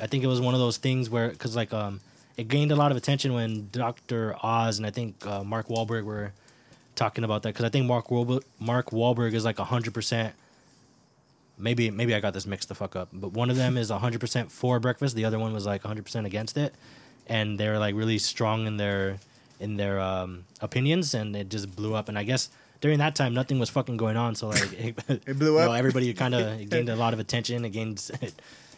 I think it was one of those things where because like um, it gained a lot of attention when Doctor Oz and I think uh, Mark Wahlberg were talking about that because I think Mark Wahlberg, Mark Wahlberg is like hundred percent. Maybe maybe I got this mixed the fuck up, but one of them is hundred percent for breakfast. The other one was like hundred percent against it, and they're like really strong in their in their um, opinions, and it just blew up. And I guess during that time, nothing was fucking going on, so like it, It blew you know, up? everybody kind of gained a lot of attention. It gained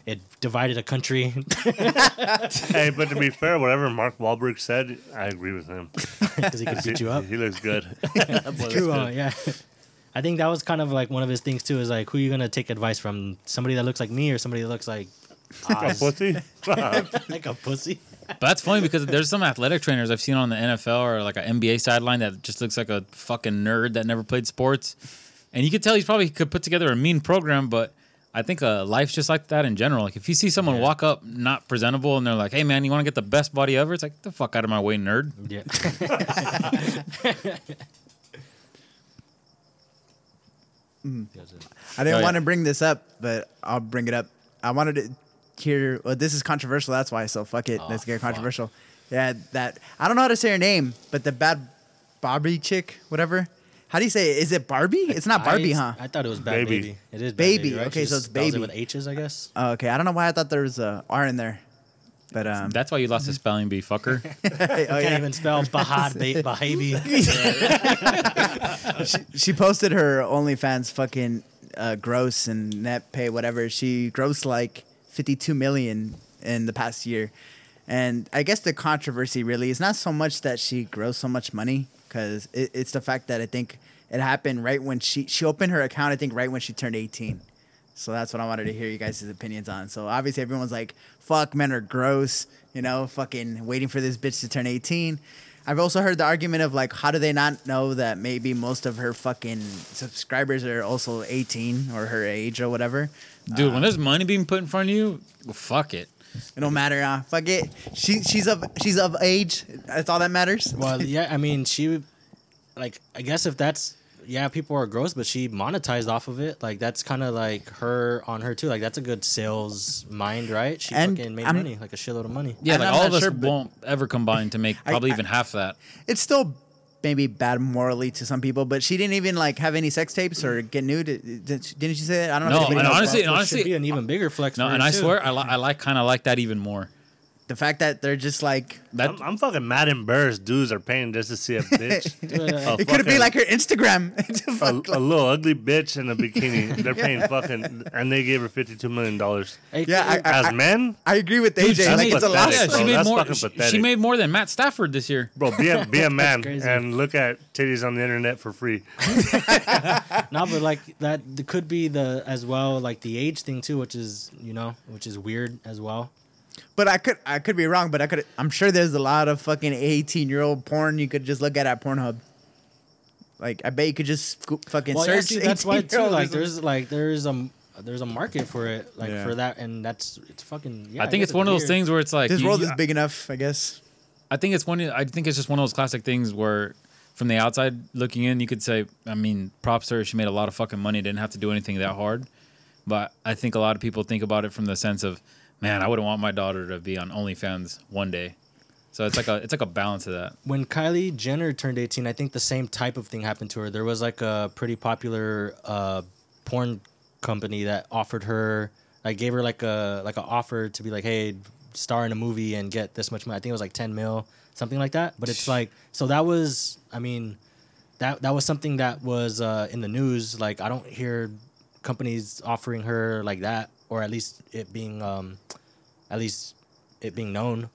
it, it divided a country. hey, but to be fair, whatever Mark Wahlberg said, I agree with him. because he could beat you up. He looks good. That boy looks True, uh, good. yeah. I think that was kind of like one of his things too. Is like, who are you gonna take advice from? Somebody that looks like me or somebody that looks like A pussy? like a pussy? But that's funny because there's some athletic trainers I've seen on the NFL or like an NBA sideline that just looks like a fucking nerd that never played sports, and you could tell he's probably could put together a mean program. But I think uh, life's just like that in general. Like if you see someone Yeah. walk up not presentable and they're like, "Hey man, you want to get the best body ever?" It's like "Get the fuck out of my way, nerd. Yeah. I didn't Oh, yeah. want to bring this up, but I'll bring it up. I wanted to hear. Well, this is controversial. That's why. So fuck it. Oh, Let's get fuck. controversial. Yeah, that I don't know how to say her name, but the bad Barbie chick, whatever. How do you say it? Is it Barbie? It's not Barbie, I, huh? I thought it was bad Baby. baby. It is bad Baby, baby. right? okay, She so it's spells it baby. with H's, I guess. Oh, okay, I don't know why I thought there was a R in there, but um, That's why you lost the spelling bee, fucker. oh, Can't yeah. even spell Bahad ba- Bahabi. she posted her OnlyFans fucking uh, gross and net pay whatever. She grossed like 52 million in the past year. And I guess the controversy really is not so much that she grossed so much money because it, it's the fact that I think it happened right when she she opened her account. I think right when she turned 18. So that's what I wanted to hear you guys' opinions on. So obviously everyone's like, "Fuck, men are gross," you know, fucking waiting for this bitch to turn 18. I've also heard the argument of like, how do they not know that maybe most of her fucking subscribers are also 18 or her age or whatever? Dude, when uh, there's money being put in front of you, well, fuck it. It don't matter. Uh, fuck it. She she's of she's of age. That's all that matters. well, yeah, I mean, she, like, I guess if that's, yeah, people are gross, but she monetized off of it. Like, that's kind of like her on her too. Like, that's a good sales mind, right? She And fucking made I'm- money, like a shitload of money. Yeah, And like I'm all not of us sure, but- won't ever combine to make I- probably I- even half that. It's still maybe bad morally to some people, but she didn't even like have any sex tapes or get nude. Did- Didn't you say that? I don't know. No, and honestly- Well, and it should honestly- be an even bigger flex. No, and her, I too. swear, I, li- I like kind of like that even more. The fact that they're just like That I'm, I'm fucking mad embarrassed dudes are paying just to see a bitch. Dude, A it could be like her Instagram. A a, a little ugly bitch in a bikini. They're paying fucking, and they gave her fifty-two million dollars. Yeah, I- As men, I agree with AJ. she like made- it's a lot. yeah, she made more. She, she made more than Matt Stafford this year. bro, be a be a man and look at titties on the internet for free. No, but like that could be the as well like the age thing too, which is you know which is weird as well. But I could I could be wrong. But I could. I'm sure there's a lot of fucking 18 year old porn you could just look at at Pornhub. Like I bet you could just scoop, fucking Well, yeah, search. see, that's why too. 18-year-old Like there's like there's a there's a market for it like Yeah. for that, and that's it's fucking. Yeah, I think guess it's one of those weird. things where it's like this you- world is big enough, I guess. I think it's one. I think it's just one of those classic things where, from the outside looking in, you could say, I mean, props to her. She made a lot of fucking money. Didn't have to do anything that hard. But I think a lot of people think about it from the sense of, man, I wouldn't want my daughter to be on OnlyFans one day. So it's like a it's like a balance of that. When Kylie Jenner turned 18, I think the same type of thing happened to her. There was like a pretty popular uh, porn company that offered her, like gave her like a like an offer to be like, hey, star in a movie and get this much money. I think it was like 10 mil, something like that. But it's like, so that was, I mean, that that was something that was uh, in the news. Like I don't hear companies offering her like that, or at least it being, um, at least it being known.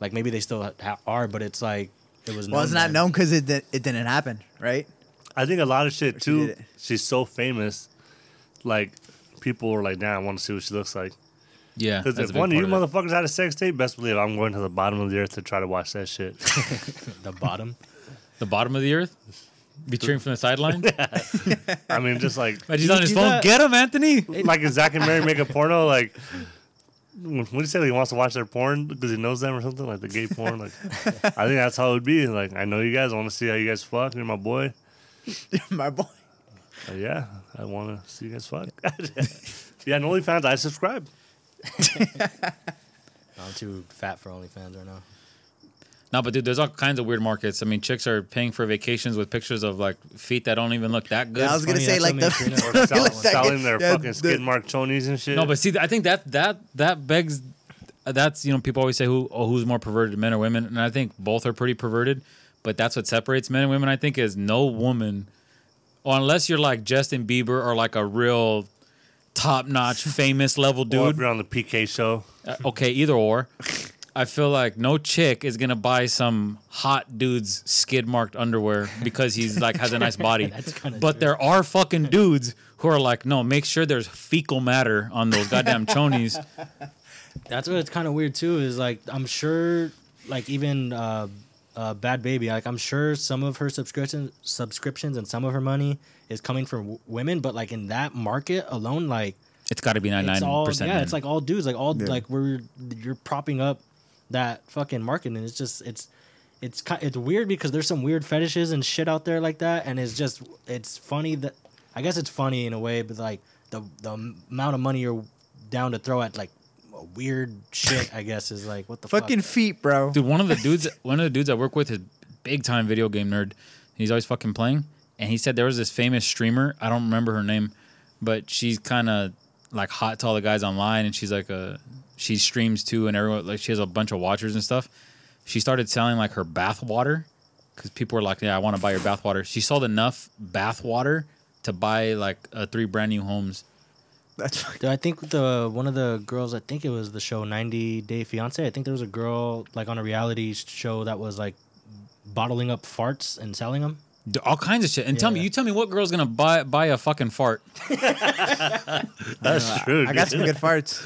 Like maybe they still ha- are, but it's like it was. Well, it's not then. known because it di- it didn't happen, right? I think a lot of shit too. it. She's so famous, like people were like, "Damn, I want to see what she looks like." Yeah, Because if one of you part of it. motherfuckers had a sex tape, best believe I'm going to the bottom of the earth to try to watch that shit. the bottom. the bottom of the earth, be cheering from the sideline. I mean, just like But he's on his do phone. that? Get him, Anthony. like if Zach and Mary make a porno, like what do you say? He wants to watch their porn because he knows them or something, like the gay porn. Like I think that's how it would be. Like I know you guys I want to see how you guys fuck. You're my boy. You're My boy. Uh, yeah, I want to see you guys fuck. yeah, and OnlyFans, I subscribe. I'm too fat for OnlyFans right now. No, but dude, there's all kinds of weird markets. I mean, chicks are paying for vacations with pictures of like feet that don't even look that good. Yeah, I was gonna funny, say like what the makes Or sell, selling their yeah, fucking the- skid mark chonies and shit. No, but see, I think that that that begs. That's you know people always say who oh, who's more perverted, men or women, and I think both are pretty perverted. But that's what separates men and women. I think is no woman, or unless you're like Justin Bieber or like a real top notch famous level Or if dude. you're on the PK show. Uh, okay, either or. I feel like no chick is gonna buy some hot dude's skid marked underwear because he's like has a nice body. That's but true. there are fucking dudes who are like, no, make sure there's fecal matter on those goddamn chonies. That's what it's kind of weird too. Is like I'm sure, like even uh, uh, Bhad Bhabie, like I'm sure some of her subscription subscriptions and some of her money is coming from w- women, but like in that market alone, like It's got to be ninety it's nine all percent. yeah, it's like all dudes, like all Yeah. like we're you're propping up that fucking marketing. It's just it's it's it's weird because there's some weird fetishes and shit out there like that, and it's just it's funny that I guess it's funny in a way, but like the the amount of money you're down to throw at like weird shit, I guess is like what the fucking fuck? feet, bro. dude. One of the dudes, one of the dudes I work with is big time video game nerd. He's always fucking playing, and he said there was this famous streamer. I don't remember her name, but she's kind of like hot to all the guys online, and she's like a she streams too, and everyone like she has a bunch of watchers and stuff. She started selling like her bath water because people were like, "Yeah, I want to buy your bath water." She sold enough bath water to buy like uh, three brand new homes. That's fucking Dude, I think the one of the girls, I think it was the show 90 Day Fiance. I think there was a girl like on a reality show that was like bottling up farts and selling them. D- All kinds of shit. And tell me, Yeah. you tell me what girl's gonna buy buy a fucking fart? That's true. I got some good farts.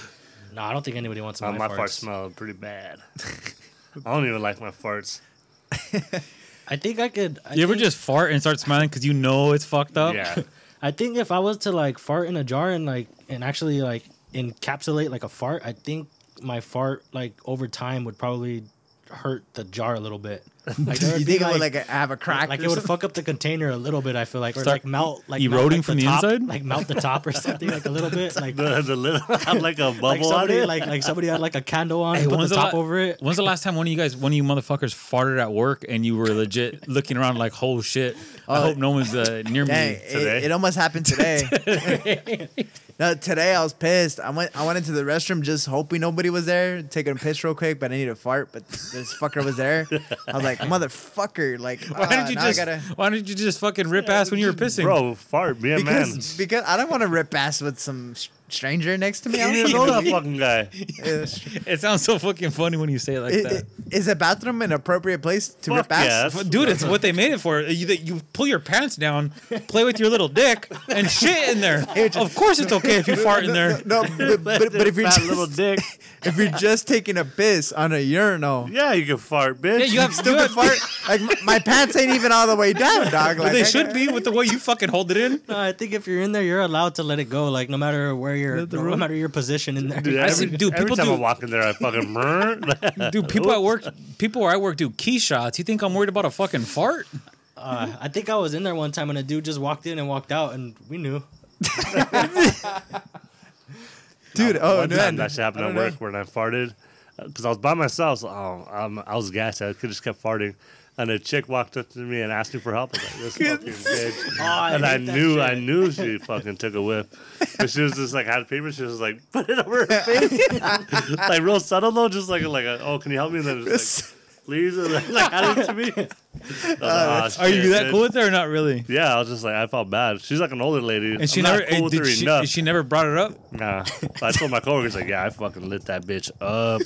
No, I don't think anybody wants Uh, my, my farts. farts smell pretty bad. I don't even like my farts. I think I could. I You ever think- just fart and start smiling because you know it's fucked up? Yeah. I think if I was to like fart in a jar and like and actually like encapsulate like a fart, I think my fart like over time would probably hurt the jar a little bit. Like, You would be, think it would like have a crack? like or it would fuck up the container a little bit. I feel like, or Start like melt, like eroding melt, like, from the top, inside? like melt the top or something, like a little bit, like the, the little have like a bubble like on it. like like somebody had like a candle on, Hey, and put the the top la- over it. When's the last time one of you guys, one of you motherfuckers, farted at work and you were legit looking around like, "Oh shit!" I Oh, hope no one's uh, near Dang, me. it, today. it almost happened today. no, today I was pissed. I went I went into the restroom just hoping nobody was there, taking a piss real quick, but I needed a fart, but this fucker was there. I was like, motherfucker, like Why ah, didn't you just? gotta Why didn't you just fucking rip ass when you were pissing? Bro, fart, be a man. because because I don't want to rip ass with some sh- stranger next to me. I You don't know that fucking fucking guy. It sounds so fucking funny when you say it like Is, that. is a bathroom an appropriate place to Fuck rip ass? yes. But Dude, it's what they made it for. You, you pull your pants down, play with your little dick, and shit in there. Of course, it's okay if you fart in there. No, but, but, but if you're Fat just, little dick. if you're just taking a piss on a urinal, Yeah, you can fart, bitch. Yeah, you have stupid you have- fart. Like my, my pants ain't even all the way down, dog. But Like they I should got- be with the way you fucking hold it in. No, I think if you're in there, you're allowed to let it go. Like no matter where you're, no, matter your position in there. Dude, I every, see- dude, every people time do- I walk in there, I fucking. Dude, people at work, people where I work do key shots. You think I'm worried about a fucking fart? Uh, I think I was in there one time and a dude just walked in and walked out, and we knew. dude. Oh One time that shit happened at work know. when I farted because I was by myself. So, oh, um, I was gassed. I could just kept farting. And a chick walked up to me and asked me for help. I was like, "This fucking bitch!" Oh, I and I knew, I knew she fucking took a whiff. But she was just like had paper. She was like, put it over her face, like real subtle though, just like like, a, oh, can you help me? And then just like, please, and then, like had it to me. Like, "Oh, Are you that bitch." cool with her or not really? Yeah, I was just like, I felt bad. She's like an older lady. And she I'm never not cool with did her she, enough. she never brought it up. Nah. But I told my coworkers like, yeah, I fucking lit that bitch up.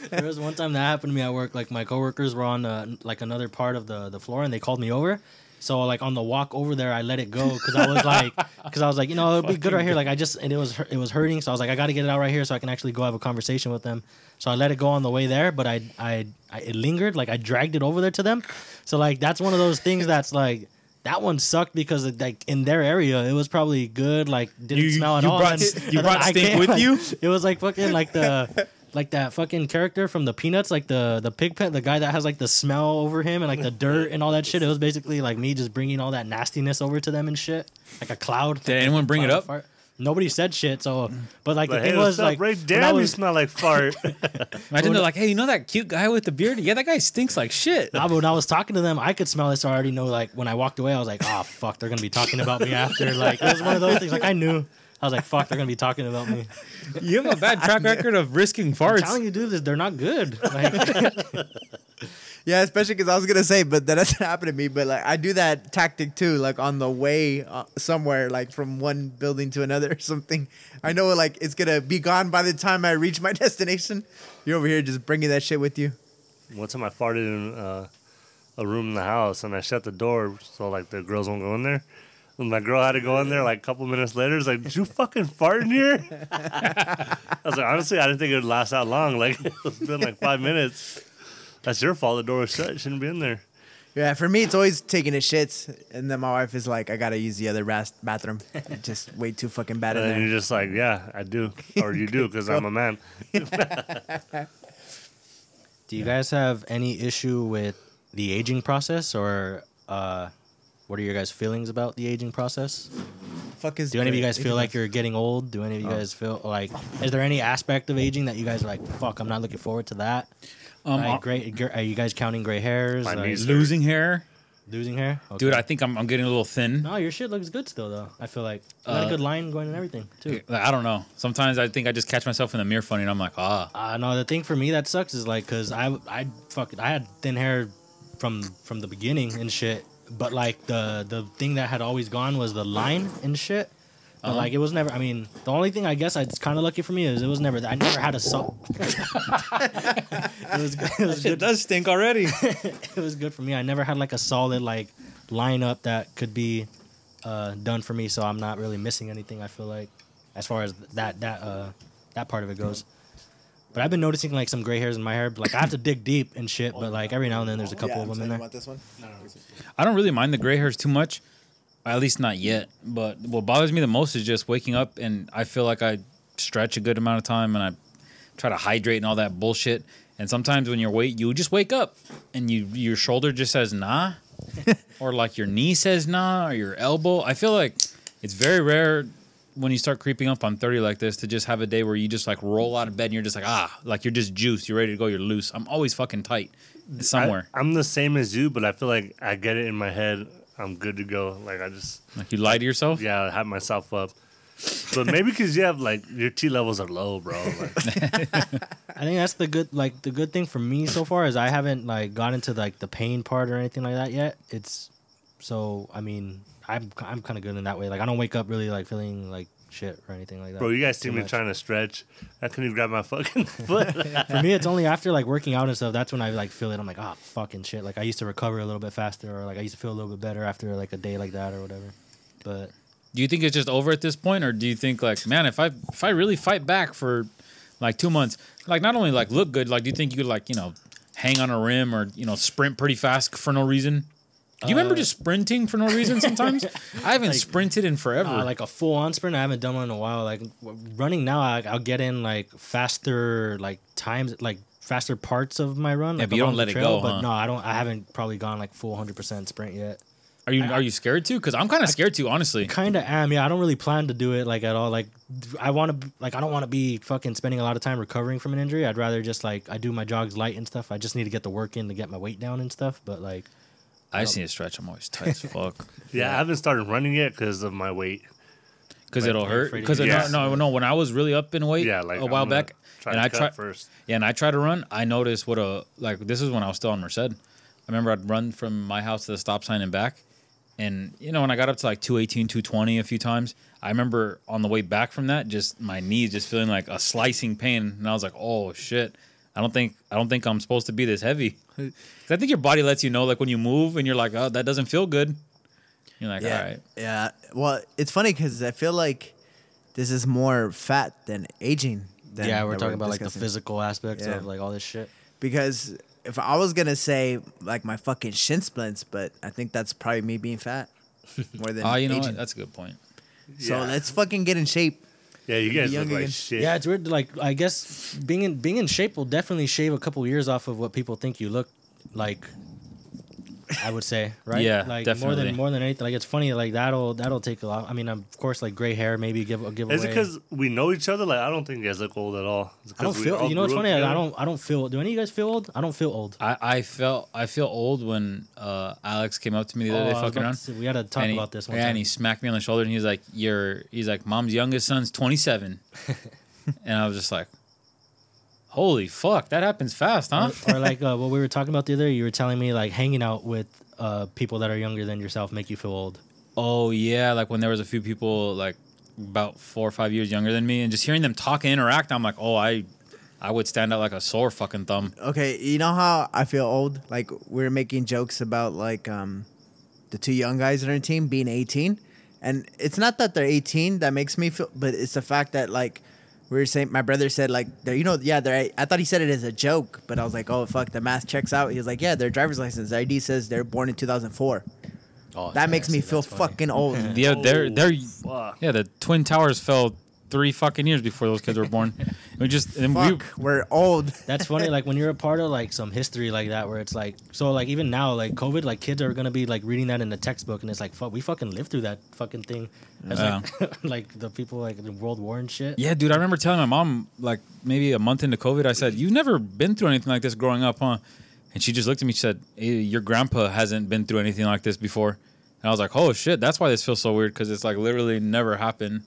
There was one time that happened to me at work. Like my coworkers were on uh, like another part of the the floor, and they called me over. So like on the walk over there, I let it go because I was like, because I was like, you know, it'd be good right here. Like I just and it was it was hurting, so I was like, I got to get it out right here so I can actually go have a conversation with them. So I let it go on the way there, but I I, I it lingered. Like I dragged it over there to them. So like that's one of those things that's like. That one sucked because like in their area it was probably good like didn't You- smell at you all. brought And you and brought stink came, with like, you? It was like fucking like the like that fucking character from the Peanuts, like the the pig pen, the guy that has like the smell over him and like the dirt and all that shit. It was basically like me just bringing all that nastiness over to them and shit, like a cloud. Did anyone bring it up? fart. nobody said shit. So, but like Like, the hey, thing was up, like Ray? when I Damn, you smell like fart. Imagine they're like, hey, you know that cute guy with the beard? Yeah, that guy stinks like shit. Nah, but when I was talking to them, I could smell it. So I already know. Like when I walked away, I was like, "Oh fuck, they're gonna be talking about me after." Like it was one of those things. Like I knew. I was like, "Fuck, they're gonna be talking about me." You have a bad track record of risking I'm farts. telling you, dude, they're not good. Like, Yeah, especially because I was gonna say, but that doesn't happen to me. But like, I do that tactic too, like on the way uh, somewhere, like from one building to another or something. I know, like it's gonna be gone by the time I reach my destination. You're over here just bringing that shit with you. One time I farted in uh, a room in the house and I shut the door so like the girls won't go in there. And my girl had to go in there like a couple minutes later. It's like, did you fucking fart in here? I was like, honestly, I didn't think it would last that long. Like it's been like five minutes. That's your fault. The door was shut. You shouldn't be in there. Yeah, for me, it's always taking a shit, and then my wife is like, "I gotta use the other ras- bathroom." It's just way too fucking bad in And then there. you're just like, yeah, I do, or you do, because I'm a man. do you guys have any issue with the aging process, or uh, what are your guys' feelings about the aging process? Fuck is. Do any of you guys feel like you're getting old? Do any of you guys feel like? Is there any aspect of aging that you guys are like? Fuck, I'm not looking forward to that. Um, like, gray, gr- are you guys counting gray hairs? My like, knees losing hair. losing hair? Okay. Dude, I think I'm, I'm getting a little thin. No, your shit looks good still though. I feel like you got a Uh, good line going and everything too. Like, I don't know. Sometimes I think I just catch myself in the mirror funny and I'm like, ah. Uh, no, the thing for me that sucks is like, cause I I fuck I had thin hair from from the beginning and shit, but like the the thing that had always gone was the line and shit. But Uh-huh. like it was never. I mean, the only thing I guess I, it's kind of lucky for me is it was never. I never had a salt. it was it was good. It does stink already. It was good for me. I never had like a solid like lineup that could be uh, done for me, so I'm not really missing anything. I feel like as far as that that uh, that part of it goes. But I've been noticing like some gray hairs in my hair. But, like I have to dig deep and shit. But like every now and then there's a oh, couple of them in there. this one? No, I don't really mind the gray hairs too much. At least not yet. But what bothers me the most is just waking up and I feel like I stretch a good amount of time and I try to hydrate and all that bullshit. And sometimes when you're wait, you just wake up and you your shoulder just says nah, or like your knee says nah, or your elbow. I feel like it's very rare when you start creeping up on 30 like this to just have a day where you just like roll out of bed and you're just like ah, like you're just juiced, you're ready to go, you're loose. I'm always fucking tight somewhere. I, am the same as you, but I feel like I get it in my head. I'm good to go. Like I just, like you lie to yourself. yeah, I hype myself up. But maybe because you have like your T levels are low, bro. Like, I think that's the good like the good thing for me so far is I haven't like got into like the pain part or anything like that yet. It's so I mean I'm I'm kind of good in that way. Like I don't wake up really like feeling like shit or anything like that. bro, you guys see too me much. trying to stretch. I couldn't even grab my fucking foot. For me, it's only after like working out and stuff. That's when I like feel it. I'm like, oh fucking shit. Like I used to recover a little bit faster, or like I used to feel a little bit better after like a day like that or whatever. But Do you think it's just over at this point, or do you think like, man, if I if I really fight back for like two months, like not only like look good, like do you think you could like you know hang on a rim or you know sprint pretty fast for no reason? Do you remember Uh, just sprinting for no reason sometimes? I haven't Like, sprinted in forever. uh, like a full on sprint, I haven't done one in a while. Like running now, I, I'll get in like faster like times like faster parts of my run. Yeah, like, but you don't let it go, But huh? no, I don't. I haven't probably gone like full hundred percent sprint yet. are you are you scared too? Because I'm kind of scared too, honestly. kind of am. Yeah, I don't really plan to do it like at all. Like, I want to like I don't want to be fucking spending a lot of time recovering from an injury. I'd rather just like I do my jogs light and stuff. I just need to get the work in to get my weight down and stuff. But like, I just need to stretch. I'm always tight as fuck. yeah, I haven't started running yet because of my weight. Because Like, it'll you're hurt. afraid to Because get no, Yes. no, no. When I was really up in weight, Yeah, like a while I'm gonna back, try and to I cut tried first. Yeah, and I tried to run. I noticed what a like. This is when I was still on Merced. I remember I'd run from my house to the stop sign and back, and you know when I got up to like 218, 220 a few times, I remember on the way back from that, just my knees just feeling like a slicing pain, and I was like, oh shit. I don't think I don't think I'm supposed to be this heavy. 'Cause I think your body lets you know, like when you move and you're like, oh, that doesn't feel good. You're like, Yeah, all right. yeah. Well, it's funny because I feel like this is more fat than aging. Than yeah, we're that talking about like the physical aspects Yeah. of like all this shit. Because if I was gonna say like my fucking shin splints, but I think that's probably me being fat more than Oh, you know aging. what? That's a good point. So Yeah. let's fucking get in shape. Yeah, you guys look like again. shit. Yeah, it's weird. Like I guess being in being in shape will definitely shave a couple years off of what people think you look like. I I would say, right? Yeah, like more than more than anything. Like it's funny, like that'll that'll take a lot. I mean, of course, like gray hair maybe give a give Is away. it because we know each other? Like I don't think you guys look old at all. I don't feel. You know what's grew up funny? I don't. I don't feel. Do any of you guys feel old? I don't feel old. I, I felt I feel old when uh, Alex came up to me the other Oh, day fucking around. say, we had to talk and he, about this one yeah, time. and he smacked me on the shoulder and he was like, "You're," he's like, "Mom's youngest son's 27," and I was just like, "Holy fuck, that happens fast, huh?" or, or like uh, what we were talking about the other day. You were telling me like hanging out with uh, people that are younger than yourself make you feel old. Oh yeah, like when there was a few people like about four or five years younger than me, and just hearing them talk and interact, I'm like, oh, I, I would stand out like a sore fucking thumb. Okay, you know how I feel old? Like we are making jokes about like um the two young guys on our team being 18. And it's not that they're 18 that makes me feel but it's the fact that like we were saying my brother said like you know yeah they're I thought he said it as a joke, but I was like, "Oh fuck, the math checks out." He was like, "Yeah, their driver's license their ID says they're born in 2004." Oh, That makes me feel fucking old. Yeah, they're Oh, they're fuck. yeah. The twin towers fell three fucking years before those kids were born. we just and we, Fuck, we're old. That's funny. Like when you're a part of like some history like that, where it's like so like even now like COVID, like kids are gonna be like reading that in the textbook, and it's like fuck, we fucking lived through that fucking thing. It's like like the people like the World War and shit. Yeah, dude, I remember telling my mom like maybe a month into COVID, I said, "You've never been through anything like this growing up, huh?" And she just looked at me. She said, hey, "Your grandpa hasn't been through anything like this before." And I was like, "Oh shit, that's why this feels so weird because it's like literally never happened."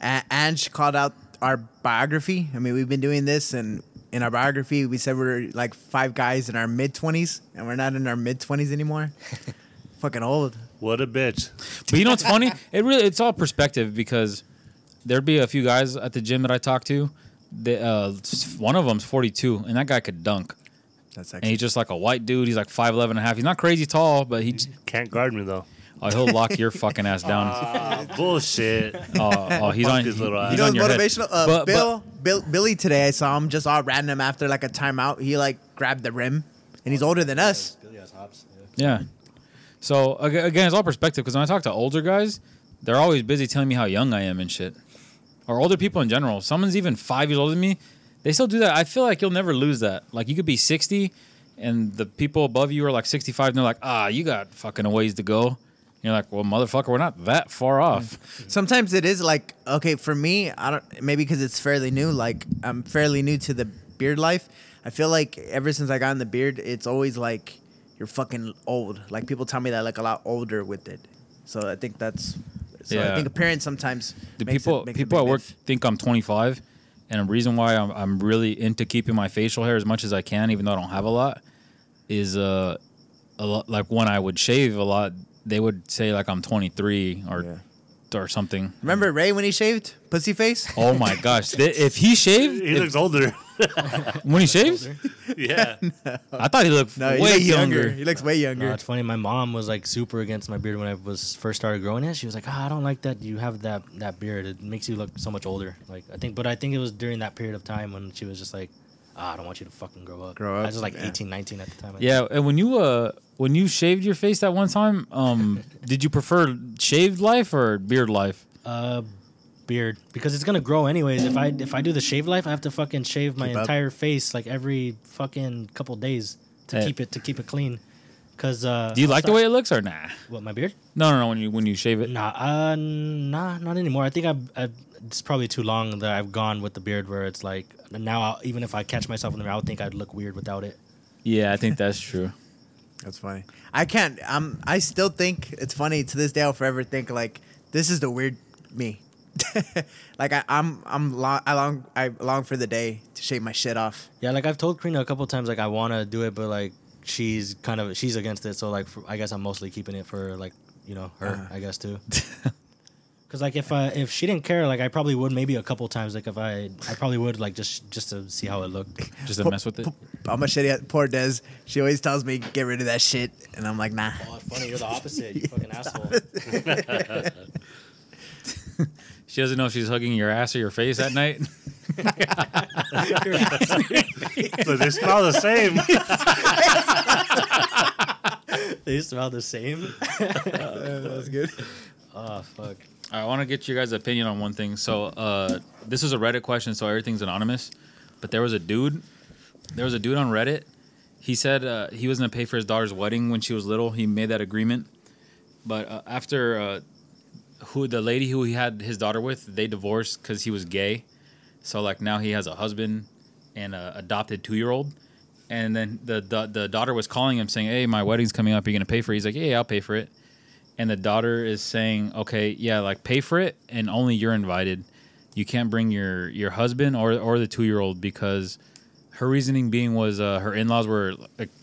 A- Ange called out our biography. I mean, we've been doing this, and in our biography, we said we're like five guys in our mid 20s, and we're not in our mid 20s anymore. Fucking old. What a bitch. But you know what's funny? It really it's all perspective because there'd be a few guys at the gym that I talked to. That, uh, one of them's 42, and that guy could dunk. That's And he's just like a white dude. He's like 5'11 and a half. He's not crazy tall, but he j- Can't guard me though. Oh, he'll lock your fucking ass down. Ah, bullshit. Oh, oh, he's Fuck on. his little ass. You know, on it's your head. motivational. Uh, But- but- Bill, Bill, Billy today, I saw him just all random after like a timeout. He like grabbed the rim, and he's older than us. Yeah. So aga- again, it's all perspective because when I talk to older guys, they're always busy telling me how young I am and shit. Or older people in general. Someone's even five years older than me, they still do that. I feel like you'll never lose that. Like you could be sixty, and the people above you are like sixty-five, and they're like, "Ah, you got fucking a ways to go." And you're like, "Well, motherfucker, we're not that far off." Sometimes it is like okay for me. I don't maybe because it's fairly new. Like I'm fairly new to the beard life. I feel like ever since I got in the beard, it's always like you're fucking old. Like people tell me that like a lot older with it. So I think that's. So I think appearance sometimes. The makes people it, makes people at work diff. think I'm 25, and the reason why I'm, I'm really into keeping my facial hair as much as I can, even though I don't have a lot, is uh, a lot like when I would shave a lot, they would say like I'm 23 or Yeah. or something. Remember Ray when he shaved pussy face? Oh my gosh! Th- if he shaved, He if- looks older. when he shaves, yeah. I thought he looked No, he way looks younger. He looks way younger. No, it's funny. My mom was like super against my beard when I was first started growing it. She was like, "Ah, I don't like that you have that that beard. It makes you look so much older." Like I think, but I think it was during that period of time when she was just like, ah, "I don't want you to fucking grow up." Grow up. I up, was just like yeah. 18, 19 at the time. I Yeah, and when you uh when you shaved your face that one time, um, did you prefer shaved life or beard life? Uh, beard because it's gonna grow anyways. If I if I do the shave life, I have to fucking shave my Keep up. entire face like every fucking couple days to Hey. keep it to keep it clean. Cause uh, Do you like the outside- way it looks or nah? what my beard? No, no, no. When you when you shave it, Nah, uh, nah, not anymore. I think I've, I've it's probably too long that I've gone with the beard where it's like now I'll, even if I catch myself in the mirror, I would think I'd look weird without it. yeah, I think that's true. That's funny. I can't. I'm. I still think it's funny to this day. I'll forever think like this is the weird me. like I, I'm. I'm long. I long. I long for the day to shave my shit off. Yeah, like I've told Karina a couple times like I want to do it, but like she's kind of she's against it. So like for, I guess I'm mostly keeping it for like you know her. Uh-huh. I guess too. Cause like if I if she didn't care, like I probably would maybe a couple times. Like if I I probably would like just just to see how it looked. Just to mess with it. I'm a shitty at poor Des. She always tells me get rid of that shit, and I'm like nah. Oh, funny, you're the opposite. You fucking asshole. She doesn't know if she's hugging your ass or your face at night. So they smell the same. they smell the same. That's good. Oh fuck. I want to get your guys' opinion on one thing. So, uh, this is a Reddit question, so everything's anonymous. But there was a dude, there was a dude on Reddit, he said uh, he was gonna pay for his daughter's wedding when she was little. He made that agreement, but uh, after uh, who the lady who he had his daughter with, they divorced because he was gay. So like now he has a husband and a adopted two year old. And then the, the the daughter was calling him saying, "Hey, my wedding's coming up. Are you gonna pay for it?" He's like, "Yeah, I'll pay for it." And the daughter is saying, "Okay, yeah, like pay for it, and only you're invited. You can't bring your your husband or or the two year old because her reasoning being was uh, her in laws were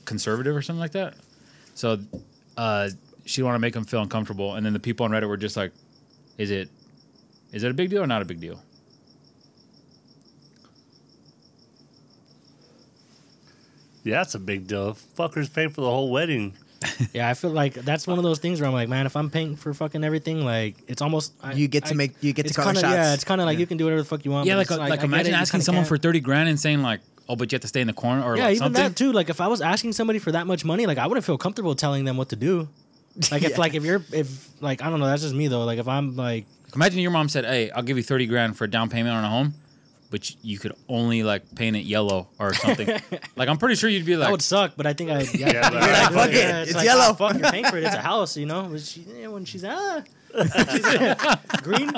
conservative or something like that. So uh, she didn't want to make them feel uncomfortable. And then the people on Reddit were just like, "Is it is it a big deal or not a big deal?" Yeah, that's a big deal. Fuckers paying for the whole wedding. Yeah, I feel like that's one of those things where I'm like, man, if I'm paying for fucking everything, like it's almost I, You get to I- make- you get to call the kinda, shots. Yeah, it's kind of like you can do whatever the fuck you want. Yeah, but like uh, like, imagine it, asking someone can't. for thirty grand and saying like, "Oh, but you have to stay in the corner" or yeah, like even something. that too. Like if I was asking somebody for that much money, like I wouldn't feel comfortable telling them what to do. Like if Yeah. like if you're if like I don't know, that's just me though. Like if I'm like Imagine your mom said, "Hey, I'll give you thirty grand for a down payment on a home." But you could only like paint it yellow or something. like I'm pretty sure you'd be like, that would suck, but I think I yeah, Yeah, yeah, but- yeah, Fuck it, yeah, it's like, yellow. ah, fuck, you're paying for it. It's a house, you know. But she, when she's ah, she's, green.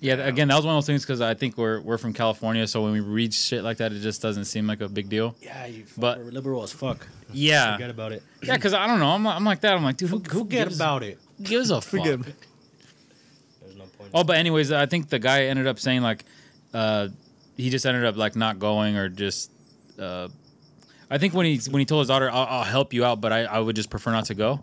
Yeah, again, that was one of those things because I think we're we're from California, so when we read shit like that, it just doesn't seem like a big deal. Yeah, you But- we're liberal as fuck. Yeah, Forget about it. yeah, because I don't know, I'm, I'm like that. I'm like, dude, who, who Forget gives, about it. gives a fuck? Forget- There's no point. Oh, but anyways, I think the guy ended up saying like, uh, he just ended up like not going or just. Uh, I think when he when he told his daughter, "I'll, I'll help you out," but I, I would just prefer not to go.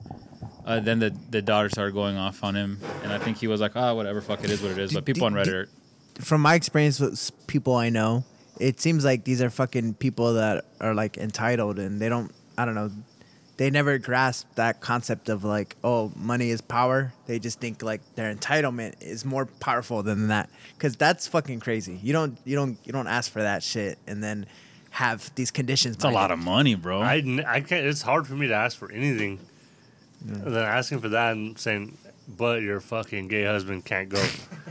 Uh, then the the daughter started going off on him, and I think he was like, "Ah, whatever, fuck it is what it is." But people on Reddit, are, From my experience with people I know, it seems like these are fucking people that are like entitled and they don't. I don't know. They never grasp that concept of like, oh, money is power. They just think like their entitlement is more powerful than that. Because that's fucking crazy. You don't, you don't, you don't ask for that shit and then have these conditions. it's a lot of money, bro. I, n- I can't. It's hard for me to ask for anything. And then asking for that and saying, "But your fucking gay husband can't go."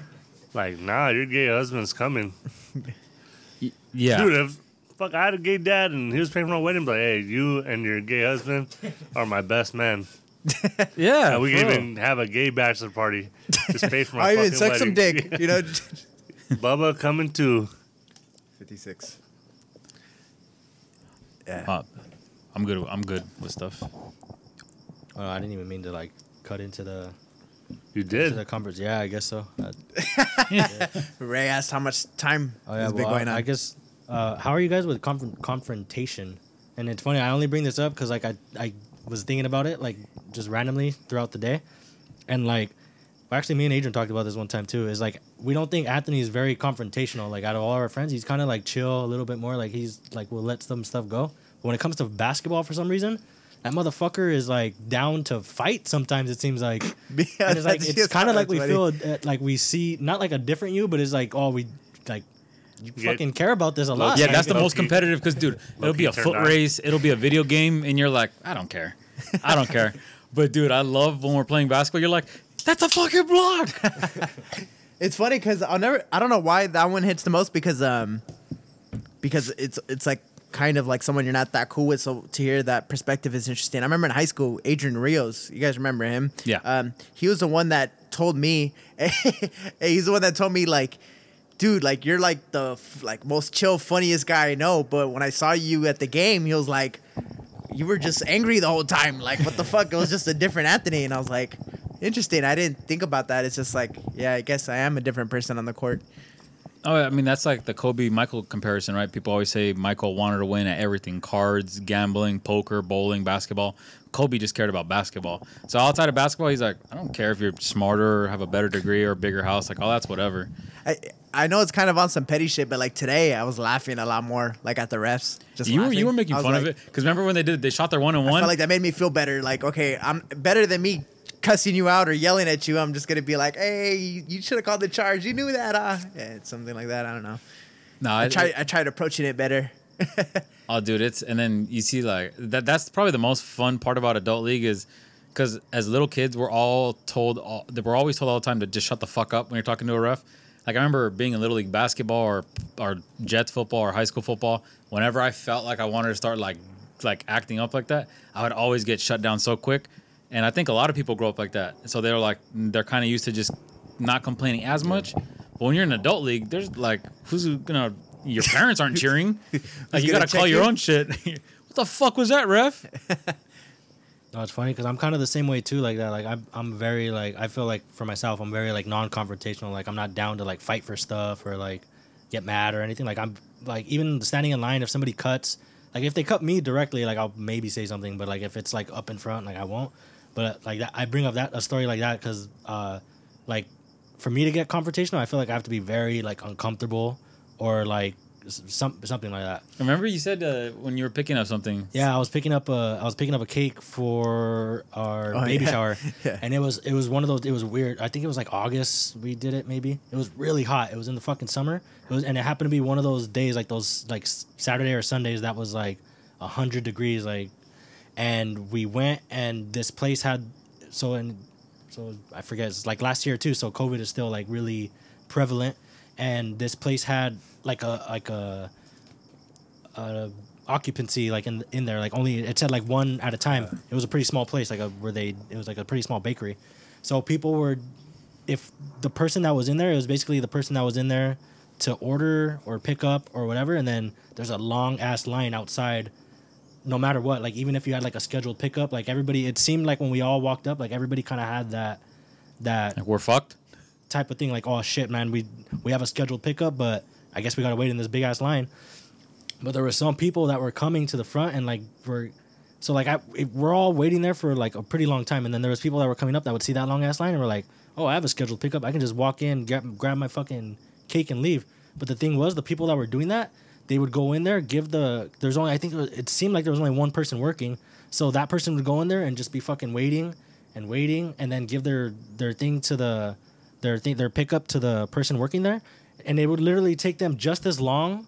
like, nah, your gay husband's coming, yeah, dude. If fuck, I had a gay dad and he was paying for my wedding, but hey, you and your gay husband are my best man. yeah. And we bro. can even have a gay bachelor party. Just pay for my wedding. I even fucking suck some wedding. dick. You know. Bubba coming too. Fifty six. Yeah. Uh, I'm good. I'm good with stuff. Oh, I didn't even mean to like cut into the You to did. the conference. Yeah, I guess so. Uh, Ray asked how much time oh yeah, has been well, going I, on. I guess. Uh, how are you guys with conf- confrontation? And it's funny. I only bring this up because like I I was thinking about it like just randomly throughout the day, and like. Actually, me and Adrian talked about this one time too. Is like we don't think Anthony is very confrontational. Like out of all our friends, he's kind of like chill a little bit more. Like he's like will let some stuff go. But when it comes to basketball, for some reason, that motherfucker is like down to fight. Sometimes it seems like Yeah, and it's like it's kind of like we funny. feel uh, like we see not like a different you, but it's like oh we like you Yeah. fucking care about this a lot. Yeah, that's the most competitive because, dude, it'll be a foot on. race, it'll be a video game, and you're like, I don't care, I don't care. But dude, I love when we're playing basketball. You're like, that's a fucking block. It's funny because I'll never. I don't know why that one hits the most because um, because it's it's like kind of like someone you're not that cool with. So to hear that perspective is interesting. I remember in high school, Adrian Rios. You guys remember him? Yeah. Um, he was the one that told me. he's the one that told me like. Dude, like you're like the like most chill, funniest guy I know. But when I saw you at the game, he was like, you were just angry the whole time. Like, what the fuck? It was just a different Anthony. And I was like, interesting. I didn't think about that. It's just like, yeah, I guess I am a different person on the court. Oh, I mean that's like the Kobe Michael comparison, right? People always say Michael wanted to win at everything: cards, gambling, poker, bowling, basketball. Kobe just cared about basketball. So outside of basketball, he's like, I don't care if you're smarter or have a better degree or a bigger house. Like, oh, that's whatever. I I know it's kind of on some petty shit, but like today, I was laughing a lot more, like at the refs. Just you were laughing. you were making fun of it because remember when they did they shot their one and I one. felt like that made me feel better. Like, okay, I'm better than me cussing you out or yelling at you. I'm just gonna be like, hey, you, should have called the charge. You knew that, uh. Yeah, something like that. I don't know. no, I tried I tried approaching it better. Oh, dude, it's and then you see like that. That's probably the most fun part about adult league is because as little kids, we're all told all, we're always told all the time to just shut the fuck up when you're talking to a ref. Like I remember being in little league basketball or or Jets football or high school football. Whenever I felt like I wanted to start like like acting up like that, I would always get shut down so quick. And I think a lot of people grow up like that. So they're like they're kind of used to just not complaining as much. But when you're in adult league, there's like who's gonna your parents aren't cheering. Like you gotta call your you? own shit. what the fuck was that, ref? No, it's funny because I'm kind of the same way too. Like that, like I'm, I'm very like I feel like for myself, I'm very like non-confrontational. Like I'm not down to like fight for stuff or like get mad or anything. Like I'm like even standing in line if somebody cuts, like if they cut me directly, like I'll maybe say something. But like if it's like up in front, like I won't. But like that, I bring up that a story like that because uh, like for me to get confrontational, I feel like I have to be very like uncomfortable or like some something like that. Remember you said uh, when you were picking up something. Yeah, I was picking up a I was picking up a cake for our Oh, baby yeah. shower, Yeah. and it was it was one of those. It was weird. I think it was like August we did it. Maybe it was really hot. It was in the fucking summer. It was, and it happened to be one of those days, like those like Saturday or Sundays that was like hundred degrees, like. And we went, and this place had so and so I forget. It's like last year too. So COVID is still like really prevalent, and this place had like a like a uh, occupancy like in in there like only it said like one at a time it was a pretty small place like a where they it was like a pretty small bakery so people were if the person that was in there it was basically the person that was in there to order or pick up or whatever and then there's a long ass line outside no matter what like even if you had like a scheduled pickup like everybody it seemed like when we all walked up like everybody kind of had that that Like we're fucked. type of thing like oh shit man we we have a scheduled pickup but i guess we gotta wait in this big ass line but there were some people that were coming to the front and like were so like I we're all waiting there for like a pretty long time and then there was people that were coming up that would see that long ass line and were like oh i have a scheduled pickup i can just walk in grab, grab my fucking cake and leave but the thing was the people that were doing that they would go in there give the there's only i think it, seemed like there was only one person working. So that person would go in there and just be fucking waiting and waiting and then give their their thing to the their thing their pickup to the person working there. And it would literally take them just as long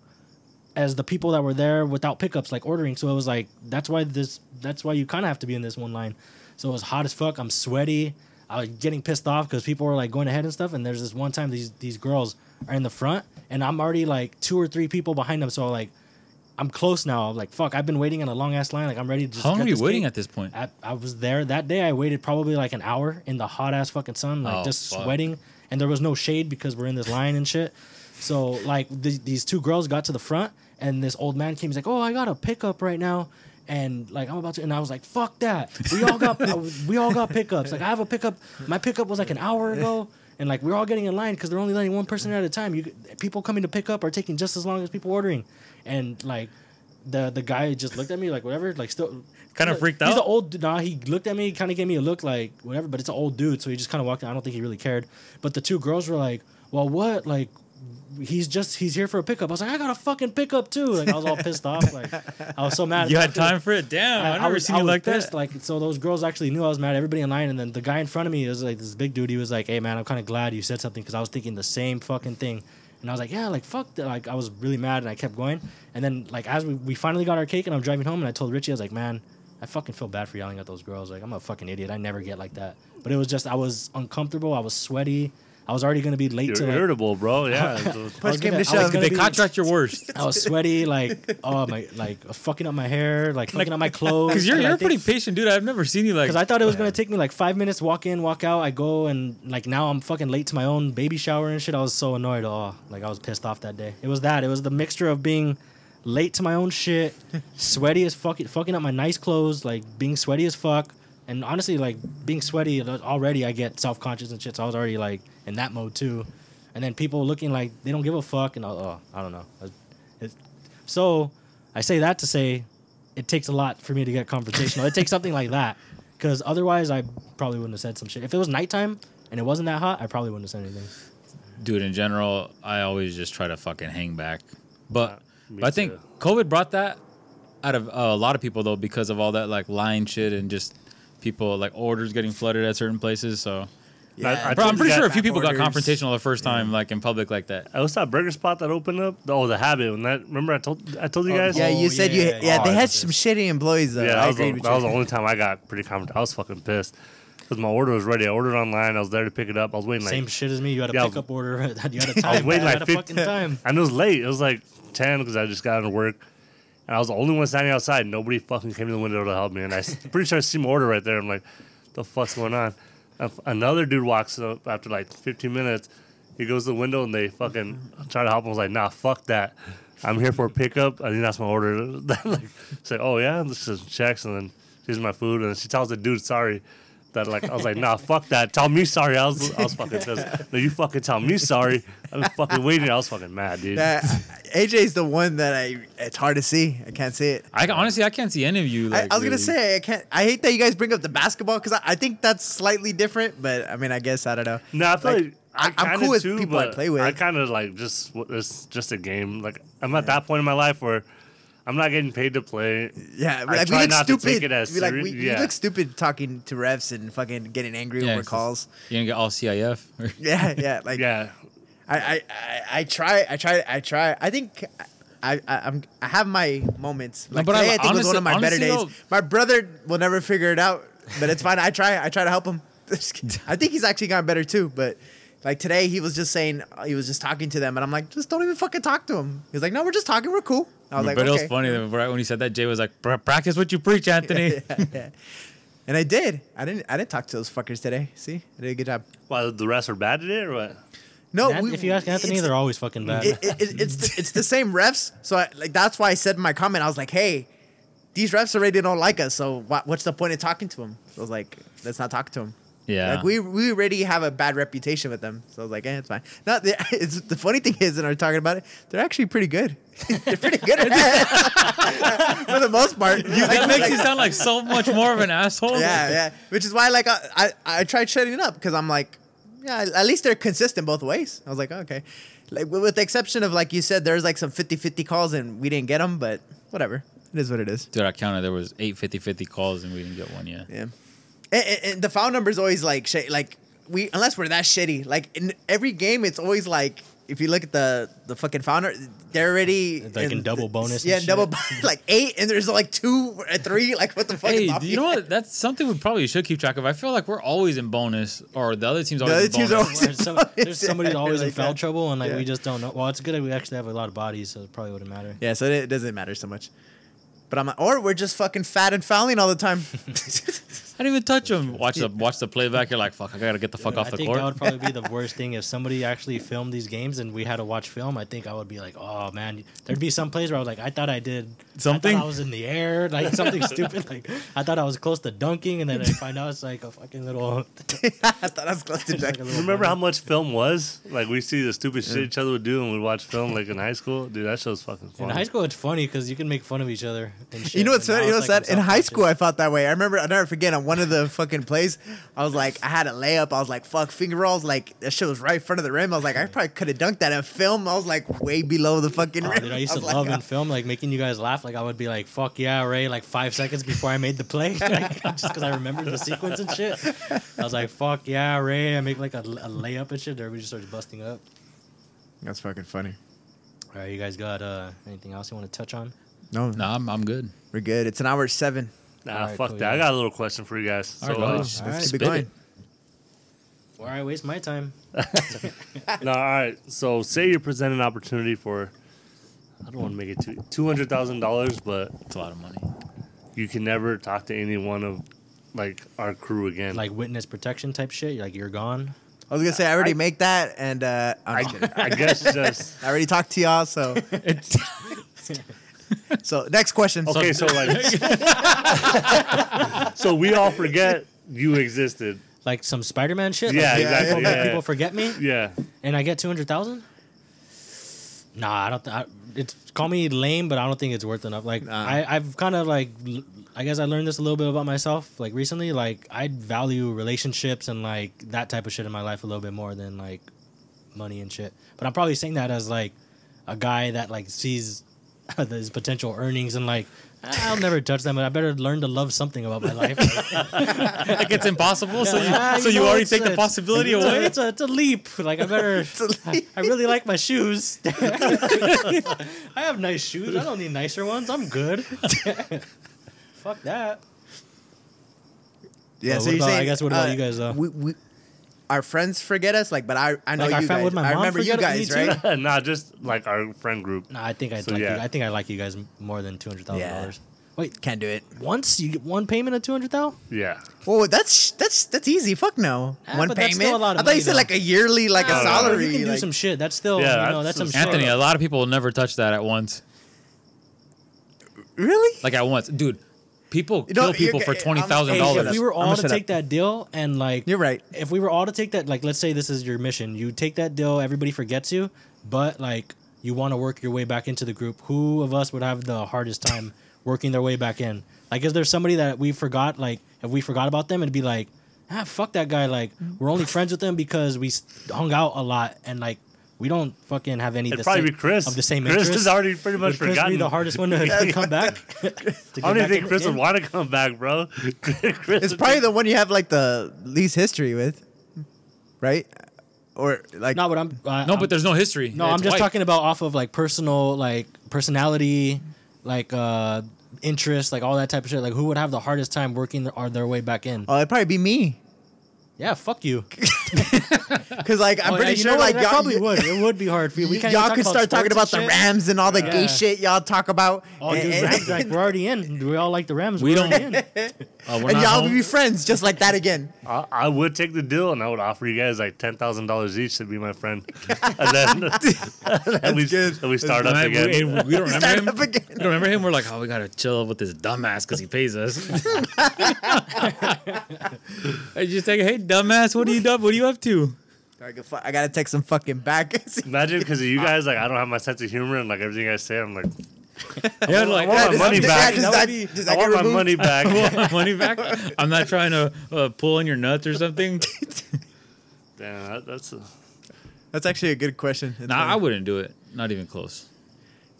as the people that were there without pickups like ordering. So it was like that's why this that's why you kind of have to be in this one line. So it was hot as fuck. I'm sweaty. I was getting pissed off because people were like going ahead and stuff. And there's this one time these these girls are in the front and i'm already like two or three people behind them so like i'm close now I'm like fuck i've been waiting in a long ass line like i'm ready to just How long were you waiting cake. at this point? I, I was there that day. I waited probably like an hour in the hot ass fucking sun, like Oh, just fuck. sweating, and there was no shade because we're in this line and shit. So like th- these two girls got to the front, and this old man came. He's like, "Oh, I got a pickup right now." And like I'm about to, and I was like, "Fuck that!" We all got, we all got pickups. Like I have a pickup. My pickup was like an hour ago, and like we're all getting in line because they're only letting one person at a time. You people coming to pick up are taking just as long as people ordering, and like the the guy just looked at me like whatever, like still Kinda freaked He's out? He's an old nah. He looked at me, kind of gave me a look like whatever, but it's an old dude, so he just kind of walked. in. I don't think he really cared. But the two girls were like, "Well, what? Like, he's just he's here for a pickup." I was like, "I got a fucking pickup too." Like I was all pissed off. Like I was so mad. You had time for it? Damn, I, I, never was, seen I you was like pissed. that. Like so, those girls actually knew I was mad. Everybody in line, and then the guy in front of me was like this big dude. He was like, "Hey man, I'm kind of glad you said something because I was thinking the same fucking thing." And I was like, "Yeah, like fuck that." Like I was really mad, and I kept going. And then like as we, we finally got our cake, and I'm driving home, and I told Richie, I was like, "Man, I fucking feel bad for yelling at those girls. Like I'm a fucking idiot. I never get like that." But it was just I was uncomfortable. I was sweaty. I was already gonna be late You're to like, irritable, bro. Yeah. I Push came gonna- to shove. they contract your worst. I was sweaty, like oh my, like fucking up my hair, like fucking up my clothes. Because you're, you're a think- pretty patient dude. I've never seen you like. because I thought it was gonna take me like five minutes, walk in, walk out. I go and like now I'm fucking late to my own baby shower and shit. I was so annoyed. Oh, like I was pissed off that day. It was that. It was the mixture of being late to my own shit, sweaty as fucking, fucking up my nice clothes, like being sweaty as fuck, and honestly, like being sweaty uh, already, I get self conscious and shit. So I was already like in that mode too. And then people looking like they don't give a fuck, and oh, I don't know. It- so I say that to say it takes a lot for me to get confrontational. it takes something like that because otherwise I probably wouldn't have said some shit. If it was nighttime and it wasn't that hot, I probably wouldn't have said anything. dude, in general, I always just try to fucking hang back. But, me but I think. COVID brought that out of uh, a lot of people though because of all that like lying shit and just people like orders getting flooded at certain places. So I- I Bro, I'm pretty sure a few people got confrontational the first time like in public like that. Oh, I was that burger spot that opened up. Oh, the habit. When that remember I told I told you Oh, guys. Yeah, you Oh, said yeah, you. Yeah, oh, they I had some this. shitty employees though. Yeah, I that was, the, that was the only time I got pretty confident. I was fucking pissed. because my order was ready. I ordered online. I was there to pick it up. I was waiting like Same shit as me. You had a Yeah, I pick was- order. you had a time. I was waiting like had 15 fucking time. And it was late. It was like 10 because I just got out of work. And I was the only one standing outside. Nobody fucking came to the window to help me. And I s- pretty sure I see my order right there. I'm like, the fuck's going on? Another dude walks up after like 15 minutes. He goes to the window and they fucking try to help him. I was like, nah, fuck that. I'm here for a pickup. I think that's my order. like, say, oh yeah, this is checks. And then here's my food. And she tells the dude, sorry. That like I was like, nah, fuck that. Tell me sorry. I was I was fucking pissed. No, you fucking tell me sorry. I was fucking waiting. I was fucking mad, dude. That AJ's the one that I. It's hard to see. I can't see it. I honestly I can't see any of you. I, Like, I was gonna say I can't. I hate that you guys bring up the basketball because I, I think that's slightly different. But I mean, I guess I don't know. No, I feel Like, like, I- I, I'm kinda cool with too, people I play with. I kind of like just it's just a game. Like I'm at that point in my life where I'm not getting paid to play. Yeah, I like we try look not to take it as we like we, serious- we yeah. look stupid talking to refs and fucking getting angry Yeah, over calls. You gonna get all CIF? Yeah, yeah. Like Yeah, I, I, I, I try, I try, I try. I think I, I, I'm, I have my moments. Like but today, I, think was one of my better days. though- my brother will never figure it out, but it's fine. I try, I try to help him. I think he's actually gotten better too. But like today, he was just saying, he was just talking to them, and I'm like, just don't even fucking talk to him. He was like, no, we're just talking, we're cool. I was mm, like, but it was funny that right when he said that, Jay was like, "Practice what you preach, Anthony." yeah, yeah. And I did. I didn't. I didn't talk to those fuckers today. See, I did a good job. Why the rest are bad today or what? No, An- we- if you ask Anthony, they're always fucking bad. it, it, it- it's the, it's the same refs. So I, like that's why I said in my comment, I was like, hey, these refs already don't like us. So what, what's the point of talking to them? So I was like, let's not talk to them. Yeah, Like we we already have a bad reputation with them. So I was like, eh, it's fine. No, they, it's the funny thing is, and I'm talking about it, they're actually pretty good. they're pretty good at it for the most part. that makes you sound like so much more of an asshole. yeah, yeah. Which is why, like, I I, I tried shutting it up because I'm like, yeah, at least they're consistent both ways. I was like, okay, like with with the exception of like you said, there's like some 50-50 calls and we didn't get them, but whatever, it is what it is. Dude, I counted. There was eight 50-50 calls and we didn't get one yet. Yeah, and, and, and the foul number is always like sh- like we unless we're that shitty. Like in every game, it's always like. If you look at the the fucking founder, they're already Like in double bonus and Yeah, shit. double like eight, and there's like two or three. Like what the fuck? Hey, do you know what? That's something we probably should keep track of. I feel like we're always in bonus, or the other team's always other in teams bonus. are There's, some, there's somebody Yeah, always in foul that. trouble, and like Yeah. we just don't know. Well, it's good that we actually have a lot of bodies, so it probably wouldn't matter. Yeah, so it doesn't matter so much. But I'm or we're just fucking fat and fouling all the time. I didn't even touch him. Watch the watch the playback. You're like, fuck, I gotta get the fuck I off the think court. that would probably be the worst thing if somebody actually filmed these games and we had to watch film. I think I would be like, oh man, there'd be some plays where I was like, I thought I did Something? I, thought I was in the air, like something stupid. Like I thought I was close to dunking, and then I find out it's like a fucking little. I thought I was close to like a Jack. little Remember how much film was? Like we see the stupid shit each other would do, and we'd watch film like in high school. Dude, that show's fucking in high school it's funny because you can make fun of each other. And shit, You know what's and funny? You know what's like that? In high school, I self-conscious. felt that way. I remember. I will never forget on one of the fucking plays. I was like, I had a layup. I was like, fuck finger rolls. Like that shit was right in front of the rim. I was like, I probably could have dunked that in film. I was like way below the fucking Oh, rim. dude, I used to was like, love in uh, film, like making you guys laugh. Like I would be like, "Fuck yeah, Ray!" Like five seconds before I made the play, like, just because I remembered the sequence and shit. I was like, "Fuck yeah, Ray!" I make like a, a layup and shit. Everybody just starts busting up. That's fucking funny. All right, you guys got uh, anything else you want to touch on? No, no, I'm, I'm good. we're good. It's an hour seven. Nah, Alright, fuck cool, that. yeah. I got a little question for you guys. All right, So, go uh, ahead. Let's All right. Spit going. it. Why I waste my time? no, all right. So say you're presented an opportunity for, I don't want to make it two two hundred thousand dollars, but It's a lot of money. you can never talk to any one of like our crew again. Like witness protection type shit. Like you're gone. I was gonna say I already I- make that, and uh, I'm I. I guess just I already talked to y'all. So, so next question. okay. So like, so we all forget you existed. Like some Spider-Man shit. Yeah, like, exactly. People, Yeah, people forget me, Yeah. and I get two hundred thousand. Nah, I don't. Th- I, it's call me lame, but I don't think it's worth enough. Like Nah. I, I've kind of like, I guess I learned this a little bit about myself. Like recently, like I value relationships and like that type of shit in my life a little bit more than like money and shit. But I'm probably saying that as like a guy that like sees his potential earnings and like I'll never touch them, but I better learn to love something about my life. like it's impossible. So you, Yeah, so you know, already take a- the possibility it's a- away. it's a, it's a leap. Like I better. I, I really like my shoes. I have nice shoes. I don't need nicer ones. I'm good. Fuck that. Yeah, Uh, so you're about- saying I guess what about uh, you guys, though? We, we, our friends forget us, like, but I I know Like, you guys. I remember you guys, right? nah, just like our friend group. Nah, I think I So, like yeah. you. I think I like you guys more than two hundred thousand Yeah. dollars. Wait, Can't do it. once you get one payment of two hundred thousand? Yeah. Well, that's that's that's easy. Fuck no. Ah, One but that's payment. still a lot of I thought you said though. like a yearly, like a No, no, no. salary. You can do like- some shit. That's still, Yeah, you know, that's that's some some shit. Anthony, a lot of people will never touch that at once. Really? Like at once, dude. People You know, kill people for twenty thousand Hey, dollars. if we were all to take up. that deal and like You're right. if we were all to take that like let's say this is your mission you take that deal everybody forgets you but like you want to work your way back into the group who of us would have the hardest time working their way back in like is there somebody that we forgot like if we forgot about them it'd be like ah fuck that guy like we're only friends with him because we hung out a lot and like we don't fucking have any It'd the probably same- be Chris. of the same Chris interests. is already pretty much would Chris forgotten. be the hardest one to, to come back To I don't even think Chris would want to come back, bro. Chris It's probably be- the one you have like the least history with, right? Or like no but I'm uh, no, I'm- but there's no history. No, It's I'm just white. talking about off of like personal, like personality, like uh interest, like all that type of shit. Like who would have the hardest time working their, their way back in? oh, it'd probably be me. Yeah, fuck you. Because like I'm Oh, pretty yeah, you sure what? like that y'all, probably would. It would be hard for you. We can't y'all even could start talking about sports the and shit. Rams and all the Yeah. gay shit y'all talk about. Oh, dude, Rams, like we're already in. We all like the Rams. We We're don't- in. Uh, we're and not y'all home. would be friends just like that again. I, I would take the deal and I would offer you guys like ten thousand dollars each to be my friend, and then and we, good. and we start And up I- again. we, and we don't remember Start him. up again. We don't remember him. We're like, oh, we gotta chill with this dumbass because he pays us. I just like, hey, dumbass, what are you done? What are you up to? I gotta fu- I gotta text some fucking back. Imagine because of you guys, like I don't have my sense of humor and like everything I say, I'm like, Yeah, like, I want my Does- money does- back. does That that- be- I want get my money back. I want money back. I'm not trying to uh, pull in your nuts or something. Damn, that, that's a, That's actually a good question. It's Nah, funny. I wouldn't do it. Not even close.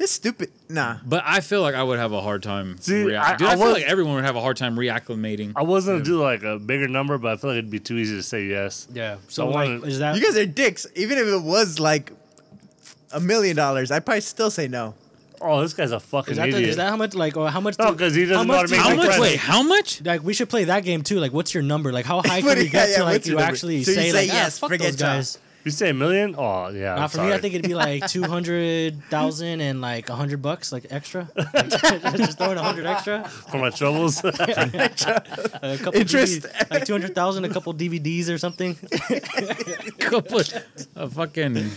It's stupid. Nah. But I feel like I would have a hard time. See, rea- I- Dude, I I, feel was- like everyone would have a hard time reacclimating. I was gonna do like a bigger number, but I feel like it'd be too easy to say yes. Yeah. So I like, wanna- is that You guys are dicks. Even if it was like a million dollars, I'd probably still say no. Oh, this guy's a fucking is that, the, idiot. is that how much like or how much? No, do- 'cause he doesn't how know how much to do make you How much? friends. Wait, how much? Like we should play that game too. Like, what's your number? Like, how high What can we do- get yeah, to like what's you number? actually So you say, say like, ah, yes, fuck forget those y'all. guys? You say a million? Oh yeah. Nah, I'm for me, I think it'd be like two hundred thousand and like a hundred bucks, like extra. Like, just throwing a hundred extra. for my troubles. A couple Interest. DVD like two hundred thousand, a couple DVDs or something. Couple, a fucking.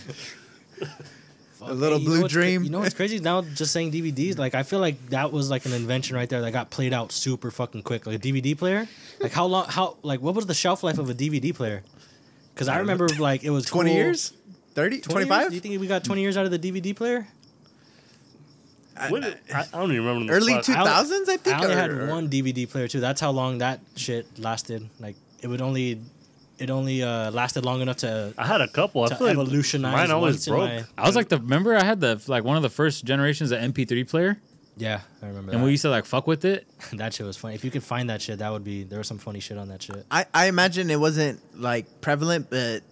A little Hey, you know blue what's dream. you know what's crazy? Now just saying DVDs, like I feel like that was like an invention right there that got played out super fucking quick. Like a DVD player, like how long? How like what was the shelf life of a DVD player? Because I remember like it was 20 cool- years? 30? 25? Do you think we got twenty years out of the DVD player? What- I, I don't even remember. the Early fuck. 2000s, I think. I only or- had one DVD player too. That's how long that shit lasted. Like it would only, it only uh, lasted long enough to I had a couple. I to feel like mine always broke. my- I was like the. Remember, I had the like one of the first generations of MP3 player, yeah, I remember. and that. we used to like fuck with it. that shit was funny. If you could find that shit, that would be there was some funny shit on that shit. I, I imagine it wasn't like prevalent, but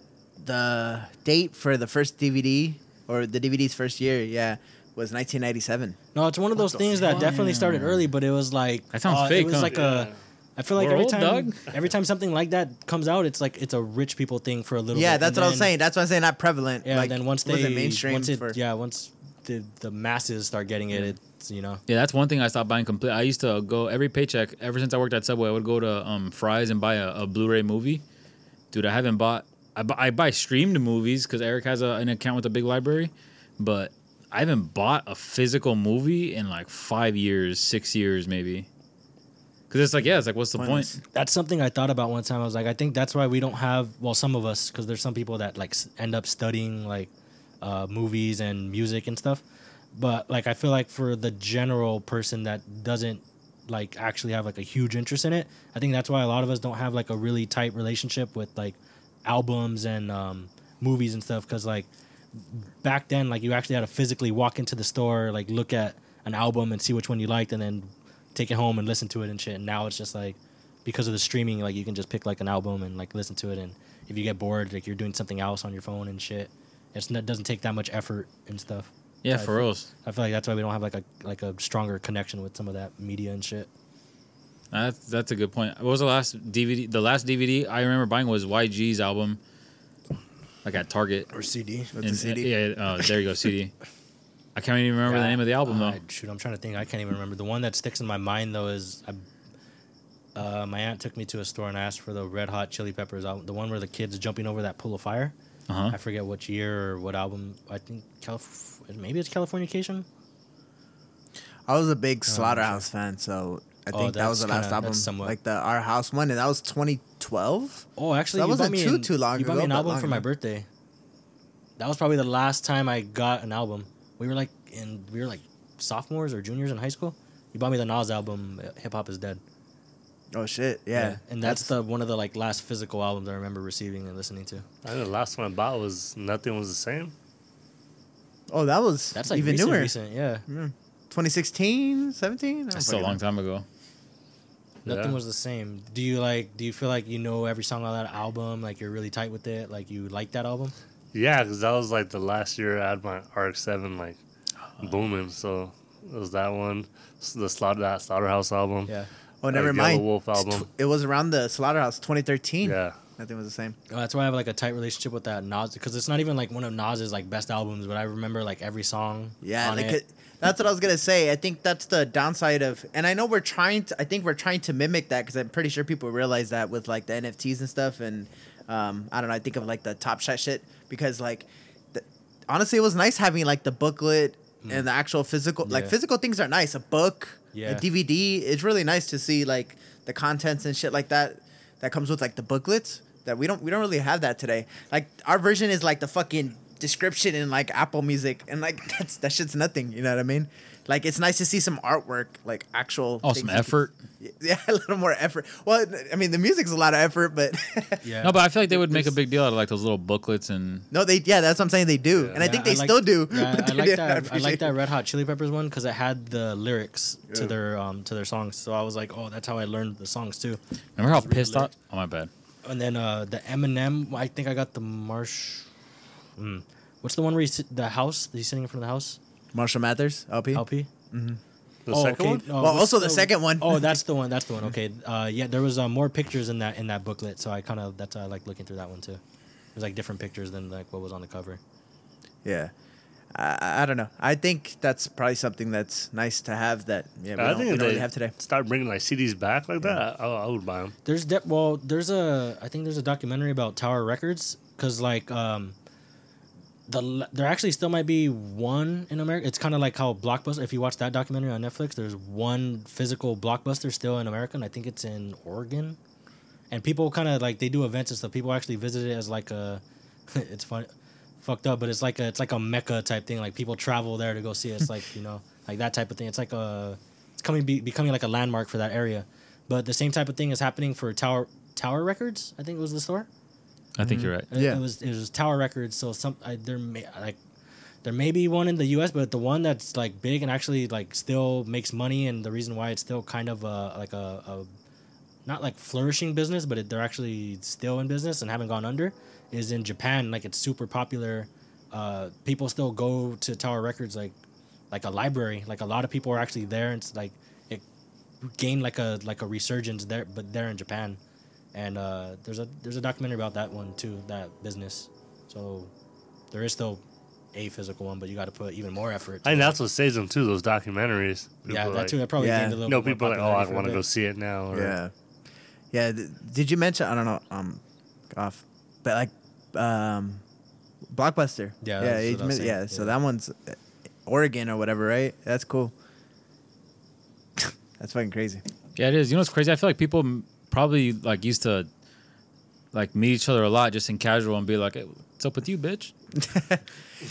the date for the first DVD or the DVD's first year, yeah, was 1997. No, it's one of those the things that definitely started early, but it was like That sounds uh, fake, It was huh? like Yeah. a. I feel like We're every old, time, dog. every time something like that comes out, it's like it's a rich people thing for a little. Yeah, bit, that's and what I was then- saying. That's what I'm saying. Not prevalent. Yeah, like, then once it they wasn't mainstream once it, for yeah, once the the masses start getting it, it's you know. Yeah, that's one thing I stopped buying complete. I used to go every paycheck ever since I worked at Subway. I would go to um, Fry's and buy a, a Blu-ray movie. Dude, I haven't bought. I, bu- I buy streamed movies because Eric has a, an account with a big library, but I haven't bought a physical movie in like five years, six years maybe. Because it's like, yeah, it's like, what's the Pointless. point? That's something I thought about one time. I was like, I think that's why we don't have. Well, some of us, because there's some people that like end up studying like uh, movies and music and stuff. But like, I feel like for the general person that doesn't like actually have like a huge interest in it, I think that's why a lot of us don't have like a really tight relationship with like albums and um, movies and stuff. Because like back then, like you actually had to physically walk into the store, like look at an album and see which one you liked, and then take it home and listen to it and shit. And now it's just like because of the streaming, like you can just pick like an album and like listen to it. And if you get bored, like you're doing something else on your phone and shit. It's not, doesn't take that much effort and stuff. Yeah, for feel- reals. I feel like that's why we don't have like a like a stronger connection with some of that media and shit. That's that's a good point. What was the last DVD? The last DVD I remember buying was YG's album, like at Target. Or CD. With And- the CD. Yeah, uh, there you go, CD. I can't even remember the name of the album Uh, though. shoot, I'm trying to think. I can't even remember. The one that sticks in my mind though is I, uh, my aunt took me to a store and asked for the Red Hot Chili Peppers album, the one where the kids jumping over that pool of fire. Uh huh. I forget which year or what album. I think Calif- maybe it's Californication. I was a big Slaughterhouse fan, so I Oh, think that was the last kinda- album, that's somewhat- like the Our House one, and that was 2012. Oh, actually, That wasn't too- an- too long You bought ago, me an album for my birthday. That was probably the last time I got an album. We were like in we were like sophomores or juniors in high school. You bought me the Nas album, Hip Hop Is Dead. Oh shit, yeah, and that's, the one of the like last physical albums I remember receiving and listening to. I think the last one I bought was Nothing Was the Same. Oh, that was That's like even recent, newer. recent, yeah. Mm. 2016, 17. That's a long time ago. Nothing Yeah. was the same. Do you like? Do you feel like you know every song on that album? Like you're really tight with it? Like you like that album? Yeah, because that was like the last year I had my RX-7 like booming. So it was that one, the Slaughter that Slaughterhouse album. Yeah. Oh, never Yellow mind. Wolf album. tw- It was around the Slaughterhouse 2013. Yeah. Nothing was the same. Well, that's why I have like a tight relationship with that Nas because it's not even like one of Nas's like best albums, but I remember like every song. Yeah, on like it. it- that's what I was gonna say. I think that's the downside of, and I know we're trying to. I think we're trying to mimic that because I'm pretty sure people realize that with like the NFTs and stuff. And um, I don't know. I think of like the Top Shot shit because like, the, honestly, it was nice having like the booklet and the actual physical. Like Mm. Physical things are nice. A book, Yeah. a DVD. It's really nice to see like the contents and shit like that that comes with like the booklets that we don't we don't really have that today. Like our version is like the fucking description in like Apple Music and like that's that shit's nothing. You know what I mean? Like it's nice to see some artwork, like actual. Oh, some you can- effort. yeah, a little more effort. Well, I mean the music's a lot of effort, but yeah. No, but I feel like they would make a big deal out of like those little booklets and no, they yeah, that's what I'm saying. They do, and I Yeah, think they like- still do. Yeah, but I like that. I appreciate like that Red Hot Chili Peppers one because it had the lyrics to their um to their songs. So I was like, oh, that's how I learned the songs too. remember how pissed off? lyrics. Oh my bad. And then uh the Eminem, I think I got the Marsh. Mm. What's the one where he's sit- the house? He's sitting in front of the house. Marshall Mathers LP. LP. The oh, second okay. one? Uh, Well, also the second one. Oh, that's the one. That's the one. Okay. Uh, yeah, there was uh, more pictures in that in that booklet, so I kind of that's why I like looking through that one too. There's like different pictures than like what was on the cover. Yeah. I, I don't know. I think that's probably something that's nice to have that yeah, we, I don't, think we don't they really have today. start bringing like CDs back like that, I, I would buy them. There's de- well, there's a I think there's a documentary about Tower Records because like um, the there actually still might be one in America. It's kind of like how Blockbuster. If you watch that documentary on Netflix, there's one physical Blockbuster still in America, and I think it's in Oregon. And people kind of like they do events and stuff. People actually visit it as like a, it's fun, fucked up, but it's like a it's like a mecca type thing. Like people travel there to go see it. It's like you know like that type of thing. It's like a it's coming be, becoming like a landmark for that area. But the same type of thing is happening for Tower Tower Records. I think it was the store. I think you're right. It- Yeah. it was it was Tower Records. So some I, there may like there may be one in the U.S., but the one that's like big and actually like still makes money, and the reason why it's still kind of a like a, a not like flourishing business, but it, they're actually still in business and haven't gone under is in Japan. Like it's super popular. Uh, people still go to Tower Records like like a library. Like a lot of people are actually there. And it's like it gained like a like a resurgence there, but there in Japan. And uh, there's a there's a documentary about that one too, that business. So there is still a physical one, but you got to put even more effort. I think that's what saves them too. Those documentaries. yeah, People that like, too. That probably Yeah. gained a little. No, bit more people are like, oh, I popularity for a want to go see it now. Or, Yeah. Yeah. th- Did you mention? I don't know. Um, off, but like, um, Blockbuster. Yeah, Yeah. that's you what I was men- saying, yeah. So that one's uh, Oregon or whatever, right? That's cool. that's fucking crazy. Yeah, it is. You know what's crazy? I feel like people m- probably like used to like meet each other a lot just in casual and be like, hey, "What's up with you, bitch?"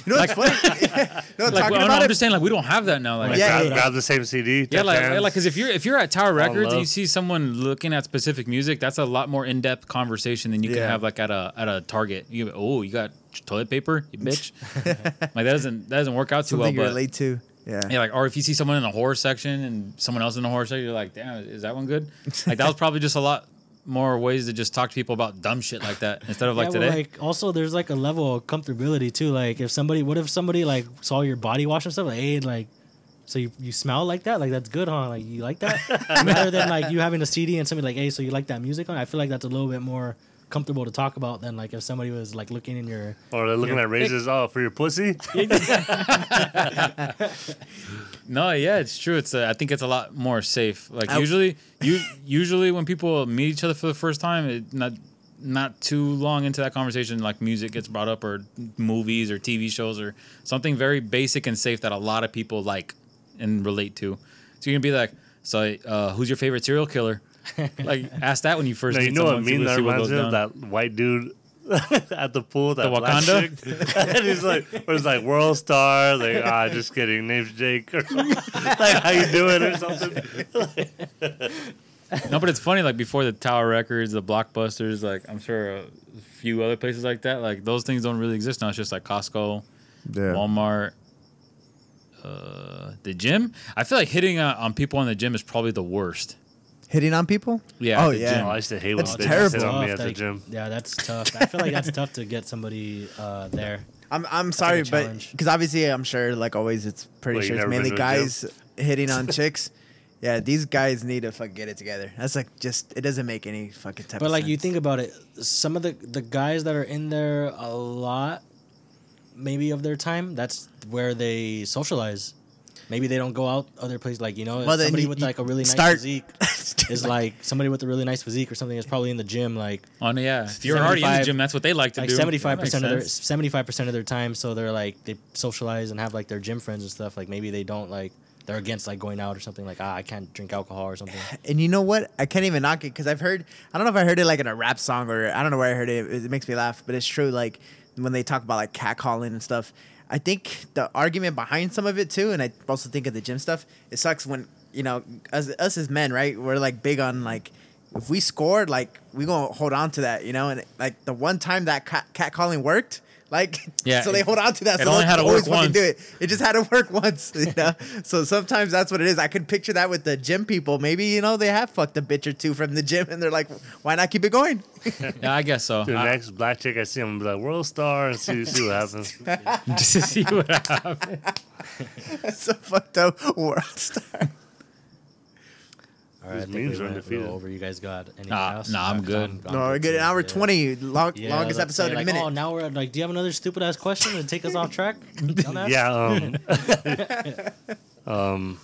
You know what's funny? no, Like, talking well, no, I'm it. just saying, like, we don't have that now. Like, Like, Yeah, grab, yeah, yeah. grab the same CD. Yeah, touch like, hands. like, because if you're if you're at Tower Records and you see someone looking at specific music, that's a lot more in depth conversation than you can have like at a at a Target. You oh, you got toilet paper, you bitch. like that doesn't that doesn't work out too well. you But relate to. Yeah. yeah, like or if you see someone in the horror section and someone else in the horror section, you're like, damn, is that one good? Like that was probably just a lot more ways to just talk to people about dumb shit like that instead of like today. well, like also there's like a level of comfortability too. Like if somebody, what if somebody like saw your body wash and stuff? Like, hey, like, So you, you smell like that? Like that's good, huh? Like you like that? Rather than like you having a CD and somebody like, hey, so you like that music on? I feel like that's a little bit more comfortable to talk about than like if somebody was like looking in your Or they're looking Yeah. at razors. Oh, for your pussy. No, yeah, it's true. It's uh, I think it's a lot more safe. Like I- usually, you usually when people meet each other for the first time, it, not not too long into that conversation, like music gets brought up or movies or TV shows or something very basic and safe that a lot of people like and relate to. So you can be like, so uh, who's your favorite serial killer? like ask that when you first No, you know what someone. see meme that reminds me of? That white dude at the pool, that The Wakanda? and he's like, or it's like World Star, like, ah, just kidding, name's Jake, or something. like, how you doing, or something. No, but it's funny. Like before the Tower Records, the Blockbusters, like I'm sure a few other places like that. Like those things don't really exist now. It's just like Costco, Yeah. Walmart, uh, the gym. I feel like hitting uh, on people in the gym is probably the worst. Hitting on people? Yeah, Oh yeah. gym. I used to hate when That's bitches terrible. hit on me at the like, gym. Yeah, that's tough. I feel like that's tough to get somebody uh, there. I'm I'm sorry, a but challenge. because obviously I'm sure, like always, it's pretty Wait, you sure it's never mainly to a guys hitting on chicks. Yeah, these guys need to fuck get it together. That's like just it doesn't make any fucking type. But of like you sense. think about it, some of the the guys that are in there a lot, maybe of their time, that's where they socialize. Maybe they don't go out other places. Like you know, Well, then somebody you- with you like a really nice start- physique is like somebody with a really nice physique or something is probably in the gym like On yeah, if you're already in the gym, that's what they like to like do. Seventy five percent of their seventy five percent of their time. So they're like they socialize and have like their gym friends and stuff. Like maybe they don't like they're against like going out or something. Like ah, I can't drink alcohol or something. And you know what? I can't even knock it because I've heard. I don't know if I heard it like in a rap song or I don't know where I heard it. It makes me laugh, but it's true. Like when they talk about like catcalling and stuff. I think the argument behind some of it too, and I also think of the gym stuff. It sucks when you know us us as men, right? We're like big on like if we scored, like we gonna hold on to that, you know. And like the one time that cat catcalling worked. Like Yeah, so they hold on to that. it so only had to work fucking do it. It just had to work once, you know. so sometimes that's what it is. I could picture that with the gym people. Maybe you know they have fucked a bitch or two from the gym, and they're like, "Why not keep it going?" Yeah, I guess so. The I- next black chick I see, I'm be like World Star and see, see what happens. just to see what happens. That's so fucked up world star. All right, I These think memes we are went a little undefeated. over. You guys got anything Nah, else? nah, I'm I've good. gone- No, gone we're good. too, An hour yeah. twenty, long, Yeah, longest let's episode say, in a minute. Oh, now we're like, do you have another stupid ass question to take us off track? Yeah. Um. um.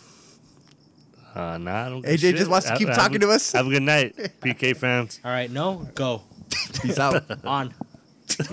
Uh, nah, I don't. AJ shit. just wants to keep have talking a- to us. Have a good night, PK fans. All right, no, go Peace out. on.